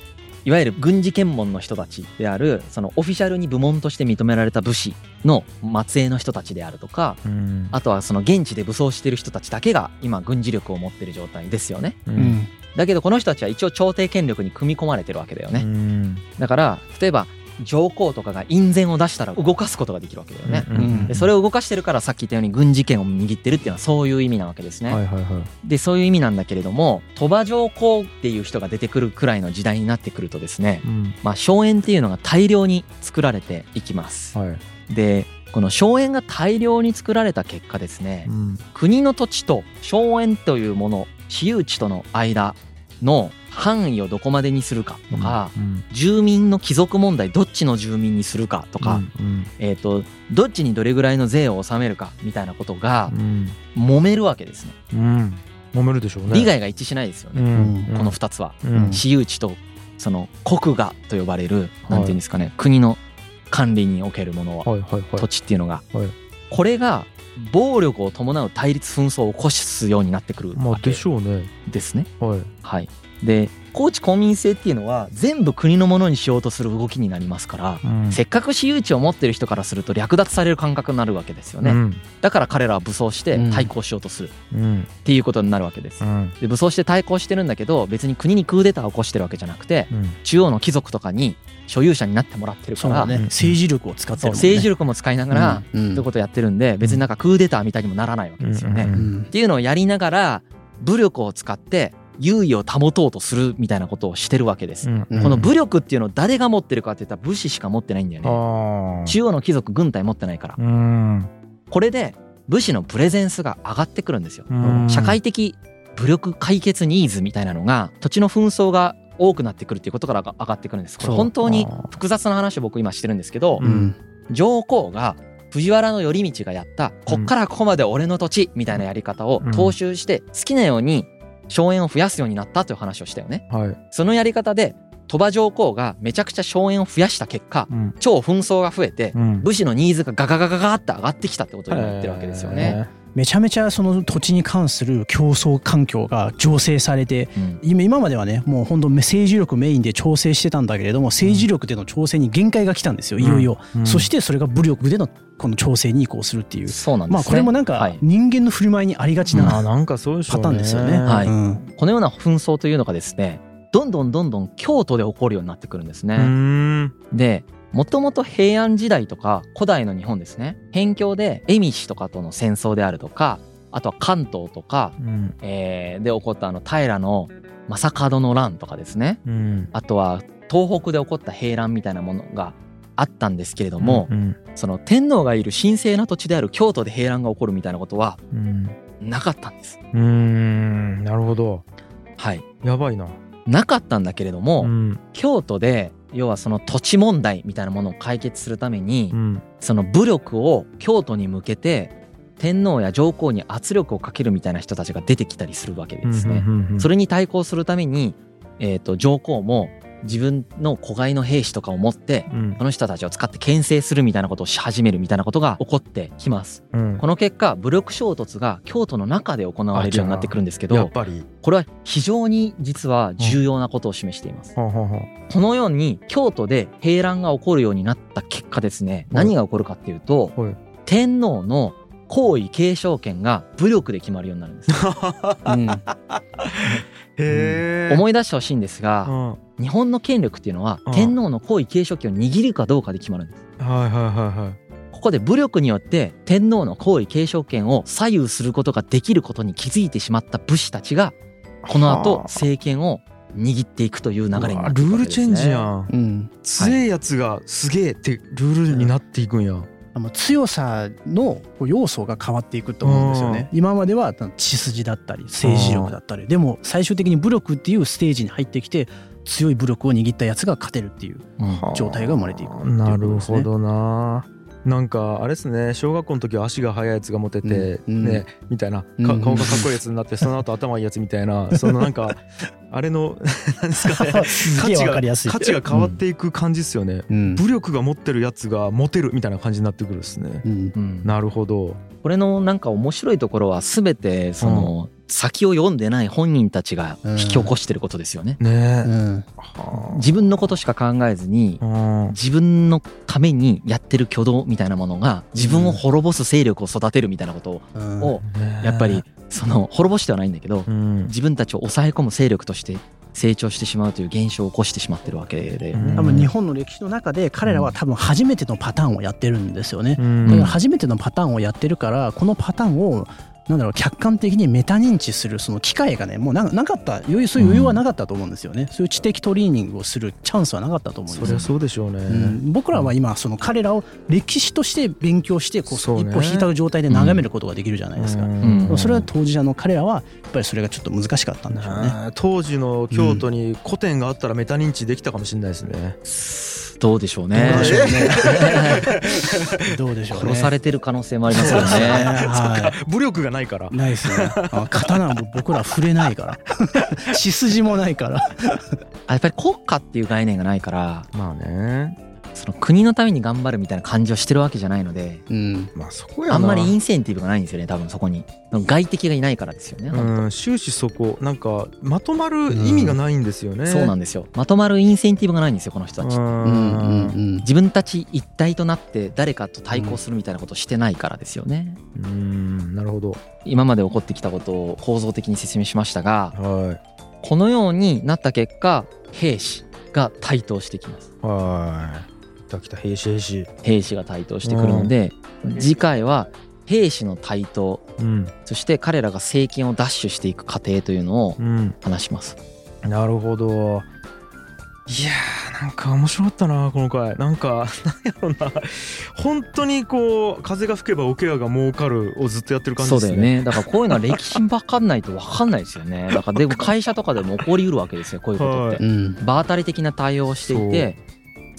いわゆる軍事検問の人たちであるそのオフィシャルに部門として認められた武士の末裔の人たちであるとかうん。あとはその現地で武装してる人たちだけが今軍事力を持ってる状態ですよね。ううんんだけどこの人たちは一応朝廷権力に組み込まれてるわけだよね、うん。だから例えば上皇とかが院宣を出したら動かすことができるわけだよね、うんうん。でそれを動かしてるからさっき言ったように軍事権を握ってるっていうのはそういう意味なわけですね、はいはいはい。でそういう意味なんだけれども鳥羽上皇っていう人が出てくるくらいの時代になってくるとですねうん。まあ荘園っていうのが大量に作られていきます。はい。でこの荘園が大量に作られた結果ですねうん。国の土地と荘園というもの私有地との間の範囲をどこまでにするかとか、うん住民の帰属問題どっちの住民にするかとか、うんえー、とどっちにどれぐらいの税を納めるかみたいなことがうん。揉めるわけですね。うん。揉めるでしょうね。利害が一致しないですよね、うん。この2つは。うん。私有地とその国画と呼ばれるなんていうんですかね、国の管理におけるものは、はいはいはい。土地っていうのが、はい。これが暴力を伴う対立紛争を起こすようになってくるわけまあでしょうね。ですね。はい。はい、で高知公民制っていうのは全部国のものにしようとする動きになりますから、うん。せっかく私有地を持ってる人からすると略奪される感覚になるわけですよね、うん。だから彼らは武装してうん。対抗しようとする。うん。っていうことになるわけです、うん。で武装して対抗してるんだけど別に国にクーデターを起こしてるわけじゃなくてうん。中央の貴族とかに所有者になってもらってるから、ね。政治力を使ってるね。政治力も使いながら、うん。そういうことやってるんで別になんかクーデターみたいにもならないわけですよね、うん。ううん。んっていうのをやりながら武力を使って優位を保とうとするみたいなことをしてるわけです、うん。うん。この武力っていうのを誰が持ってるかって言ったら武士しか持ってないんだよね。中央の貴族軍隊持ってないから。うん。これで武士のプレゼンスが上がってくるんですよ。うん。社会的武力解決ニーズみたいなのが土地の紛争が多くなってくるっていうことから上がってくるんです。これ本当に複雑な話を僕今してるんですけどううん。ん上皇が藤原頼道がやったこっからここまで俺の土地みたいなやり方を踏襲して好きなように荘園を増やすようになったという話をしたよね。はい。そのやり方で鳥羽上皇がめちゃくちゃ荘園を増やした結果うん。超紛争が増えてうん。武士のニーズがガガガガガって上がってきたってことになってるわけですよね。めちゃめちゃその土地に関する競争環境が醸成されてうん。今今まではねもう本当政治力メインで調整してたんだけれども政治力での調整に限界が来たんですよいよいよ、うん。そしてそれが武力でのこの調整に移行するっていう。そうなんですね。まあこれもなんかはい。人間の振る舞いにありがちあなパターンですよね。はい。うん。このような紛争というのがですねどんどんどんどん京都で起こるようになってくるんですうね。ん。でもともと平安時代とか古代の日本ですね。辺境で蝦夷とかとの戦争であるとかあとは関東とか、うん。えーで起こったあの平の正門の乱とかですね。うん。あとは東北で起こった平乱みたいなものがあったんですけれども、うん。その天皇がいる神聖な土地である京都で平乱が起こるみたいなことはうん。なかったんです。うーん。なるほど。はい。やばいな。なかったんだけれども、うん。京都で要はその土地問題みたいなものを解決するために、うんその武力を京都に向けて天皇や上皇に圧力をかけるみたいな人たちが出てきたりするわけですね。それれに対抗するために、えー、と上皇も自分の子飼いの兵士とかを持ってうん。その人たちを使って牽制するみたいなことをし始めるみたいなことが起こってきます。うん。この結果武力衝突が京都の中で行われるようになってくるんですけどやっぱり。これは非常に実は重要なことを示しています。はあはあはこのように京都で平乱が起こるようになった結果ですねはい。何が起こるかっていうとはい。天皇の皇位継承権が武力で決まるようになるんです。うんへえ思い出してほしいんですがは日本の権力っていうのはうん。天皇の皇位継承権を握るかどうかで決まるんです。いはいはいはい。ここで武力によって天皇の皇位継承権を左右することができることに気づいてしまった武士たちがこの後はあ。政権を握っていくという流れになっていルールチェンジやん。うん、強いやつがすげえってルールになっていくんやあの強さの要素が変わっていくと思うんですよね。今までは血筋だったり政治力だったり。でも最終的に武力っていうステージに入ってきて強い武力を握ったやつが勝てるっていううん。状態が生まれていくっていうことなですね。るほどななんかあれですね。小学校の時は足が速いやつがモテて、うん。ねみたいな。かうん。顔がかっこいいやつになってその後頭いいやつみたいな。そのなんかあれの 何ですかね。価値がわかりやすい。価値が変わっていく感じですよね、うん。武力が持ってるやつがモテるみたいな感じになってくるですね。うん。うんなるほど。これのなんか面白いところは全てその先を読んでない本人たちが引き起こしてることですよね。ね。え、うん。は自分のことしか考えずにあうん。自分のためにやってる挙動みたいなものが自分を滅ぼす勢力を育てるみたいなことうん。をやっぱりその滅ぼしてはないんだけどうん。自分たちを抑え込む勢力として成長してしまうという現象を起こしてしまってるわけで、うん。多分日本の歴史の中で彼らは多分初めてのパターンをやってるんですよね。うん。だから初めてのパターンをやってるからこのパターンをなんだろう客観的にメタ認知するその機会がねもうななかった余裕そういう余裕はなかったと思うんですよね、そういう知的トレーニングをするチャンスはなかったと思うんですよそりゃそうでしょうね、うん、僕らは今その彼らを歴史として勉強してこうそうね。一歩引いた状態で眺めることができるじゃないですか、うん。うん。それは当事者の彼らはやっぱりそれがちょっと難しかったんでしょうね。当時の京都に古典があったらメタ認知できたかもしれないですね。どうでしょうねどうでしょうね。どうでしょうね。殺されてる可能性もありますよね。は武力がないからい。。ないですね。あ刀も僕ら触れないから。血筋もないから。あやっぱり国家っていう概念がないからまあね。その国のために頑張るみたいな感じをしてるわけじゃないのでうん。まあそこやな。あんまりインセンティブがないんですよね多分そこに外敵がいないからですよね、うん、終始そこなんかまとまる意味がないんですよね。そうなんですよまとまるインセンティブがないんですよこの人たち、ううんうんうん。自分たち一体となって誰かと対抗するみたいなことをしてないからですよねうん、なるほど。今まで起こってきたことを構造的に説明しましたがはこのようになった結果兵士が台頭してきますい。はい。来た来た兵士兵士。兵士が台頭してくるので次回は兵士の台頭。うん。そして彼らが政権を奪取していく過程というのをうん。話します。なるほど。いやーなんか面白かったなこの回。なんかなんやろな。本当にこう風が吹けば桶屋が儲かるをずっとやってる感じですね。そうだよね。だからこういうのは歴史分かんないと分かんないですよね。だからでも会社とかでも起こりうるわけですよこういうことって、うん。場当たり的な対応をしていて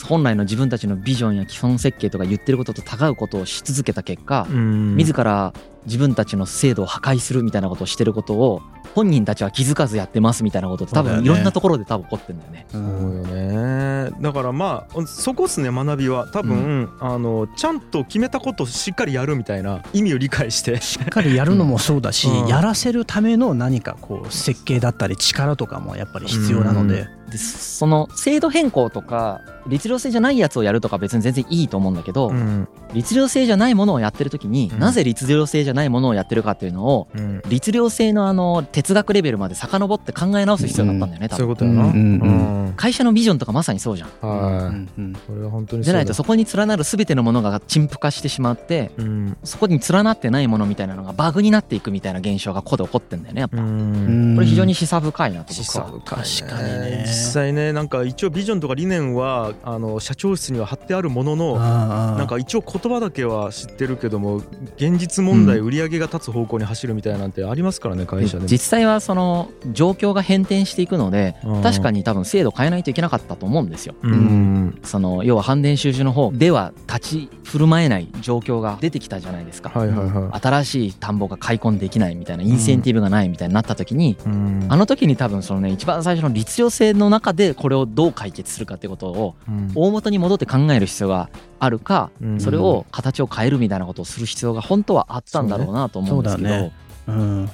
本来の自分たちのビジョンや基本設計とか言ってることと違うことをし続けた結果、うん。自ら自分たちの制度を破壊するみたいなことをしてることを本人たちは気づかずやってますみたいなことって多分いろんなところで多分起こってんだよね。うそうんよね。だからまあそこっすね学びは。多分、あのちゃんと決めたことをしっかりやるみたいな意味を理解して。しっかりやるのもそうだし、うん。やらせるための何かこう設計だったり力とかもやっぱり必要なので、でその制度変更とか律令制じゃないやつをやるとか別に全然いいと思うんだけど、うん。律令制じゃないものをやってる時に、うん。なぜ律令制じゃゃないものをやってるかっていうのをうん。律令性のあの哲学レベルまで遡って考え直す必要があったんだよね多分。そういうことやな。うん。うん。うん。会社のビジョンとかまさにそうじゃん。うはい。ん。うん。これは本当にじゃないとそそこに連なる全てのものが陳腐化してしまってうだうん。そこに連なってないものみたいなのがバグになっていくみたいな現象がここで起こってんだよねやっぱ、ううん。んこれ非常に示唆深いなと示僕は。唆深い確かにね。実際ねなんか一応ビジョンとか理念はあの社長室には貼ってあるもののなんか一応言葉だけは知ってるけども現実問題売り上げが立つ方向に走るみたいなんてありますからね会社でも。実際はその状況が変転していくのでうん。確かに多分制度変えないといけなかったと思うんですよ。うん。その要は反電収集の方では立ち振る舞えない状況が出てきたじゃないですか。はいはいはい。新しい田んぼが開墾できないみたいなインセンティブがないみたいになった時に、うん。あの時に多分そのね一番最初の律令性の中でこれをどう解決するかってことをうん。大元に戻って考える必要があるか、うん。それを形を変えるみたいなことをする必要が本当はあったんだろうなと思うんですけどそ,、そうだね。うん。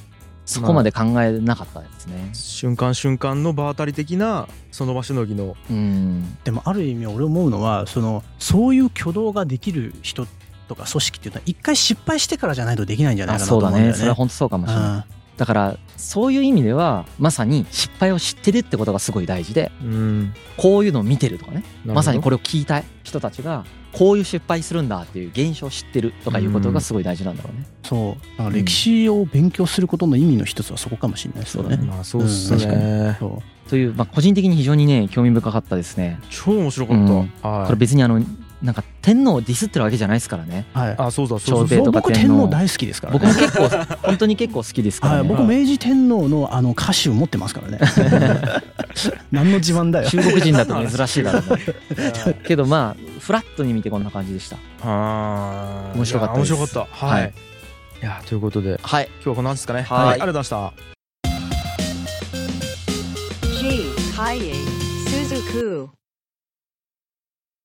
こまで考えなかったですね。瞬間瞬間の場当たり的なその場しのぎの。うん。でもある意味俺思うのはそのそういう挙動ができる人とか組織っていうのは一回失敗してからじゃないとできないんじゃないあかなとそうだね。思うんだよね。それは本当そうかもしれない。うん。だからそういう意味ではまさに失敗を知ってるってことがすごい大事でうん。こういうのを見てるとかね。まさにこれれを聞いたい人たちがこういう失敗するんだっていう現象を知ってるとかいうことがすごい大事なんだろうね。そう。だから歴史を勉強することの意味の一つはそこかもしれないですよね。そうだ。まあそうっすね。そう。という、まあ、個人的に非常にね興味深かったですね。超面白かうん。ったはい。これ別にあのなんか天皇をディスってるわけじゃないですからね。はいあそうだそうだ朝廷そう僕とか天皇大好きですからね。僕も結構本当に結構好きですかはい、らね。僕明治天皇のあの歌手持ってますからね。何の自慢だよ。中国人だと珍しいだろうね。は い けどまあフラットに見てこんな感じでした。あー面白かった面白かったははいいいやということではい。今日はこのなんですかね？はいありがとうございました G. Kaye Suzuku.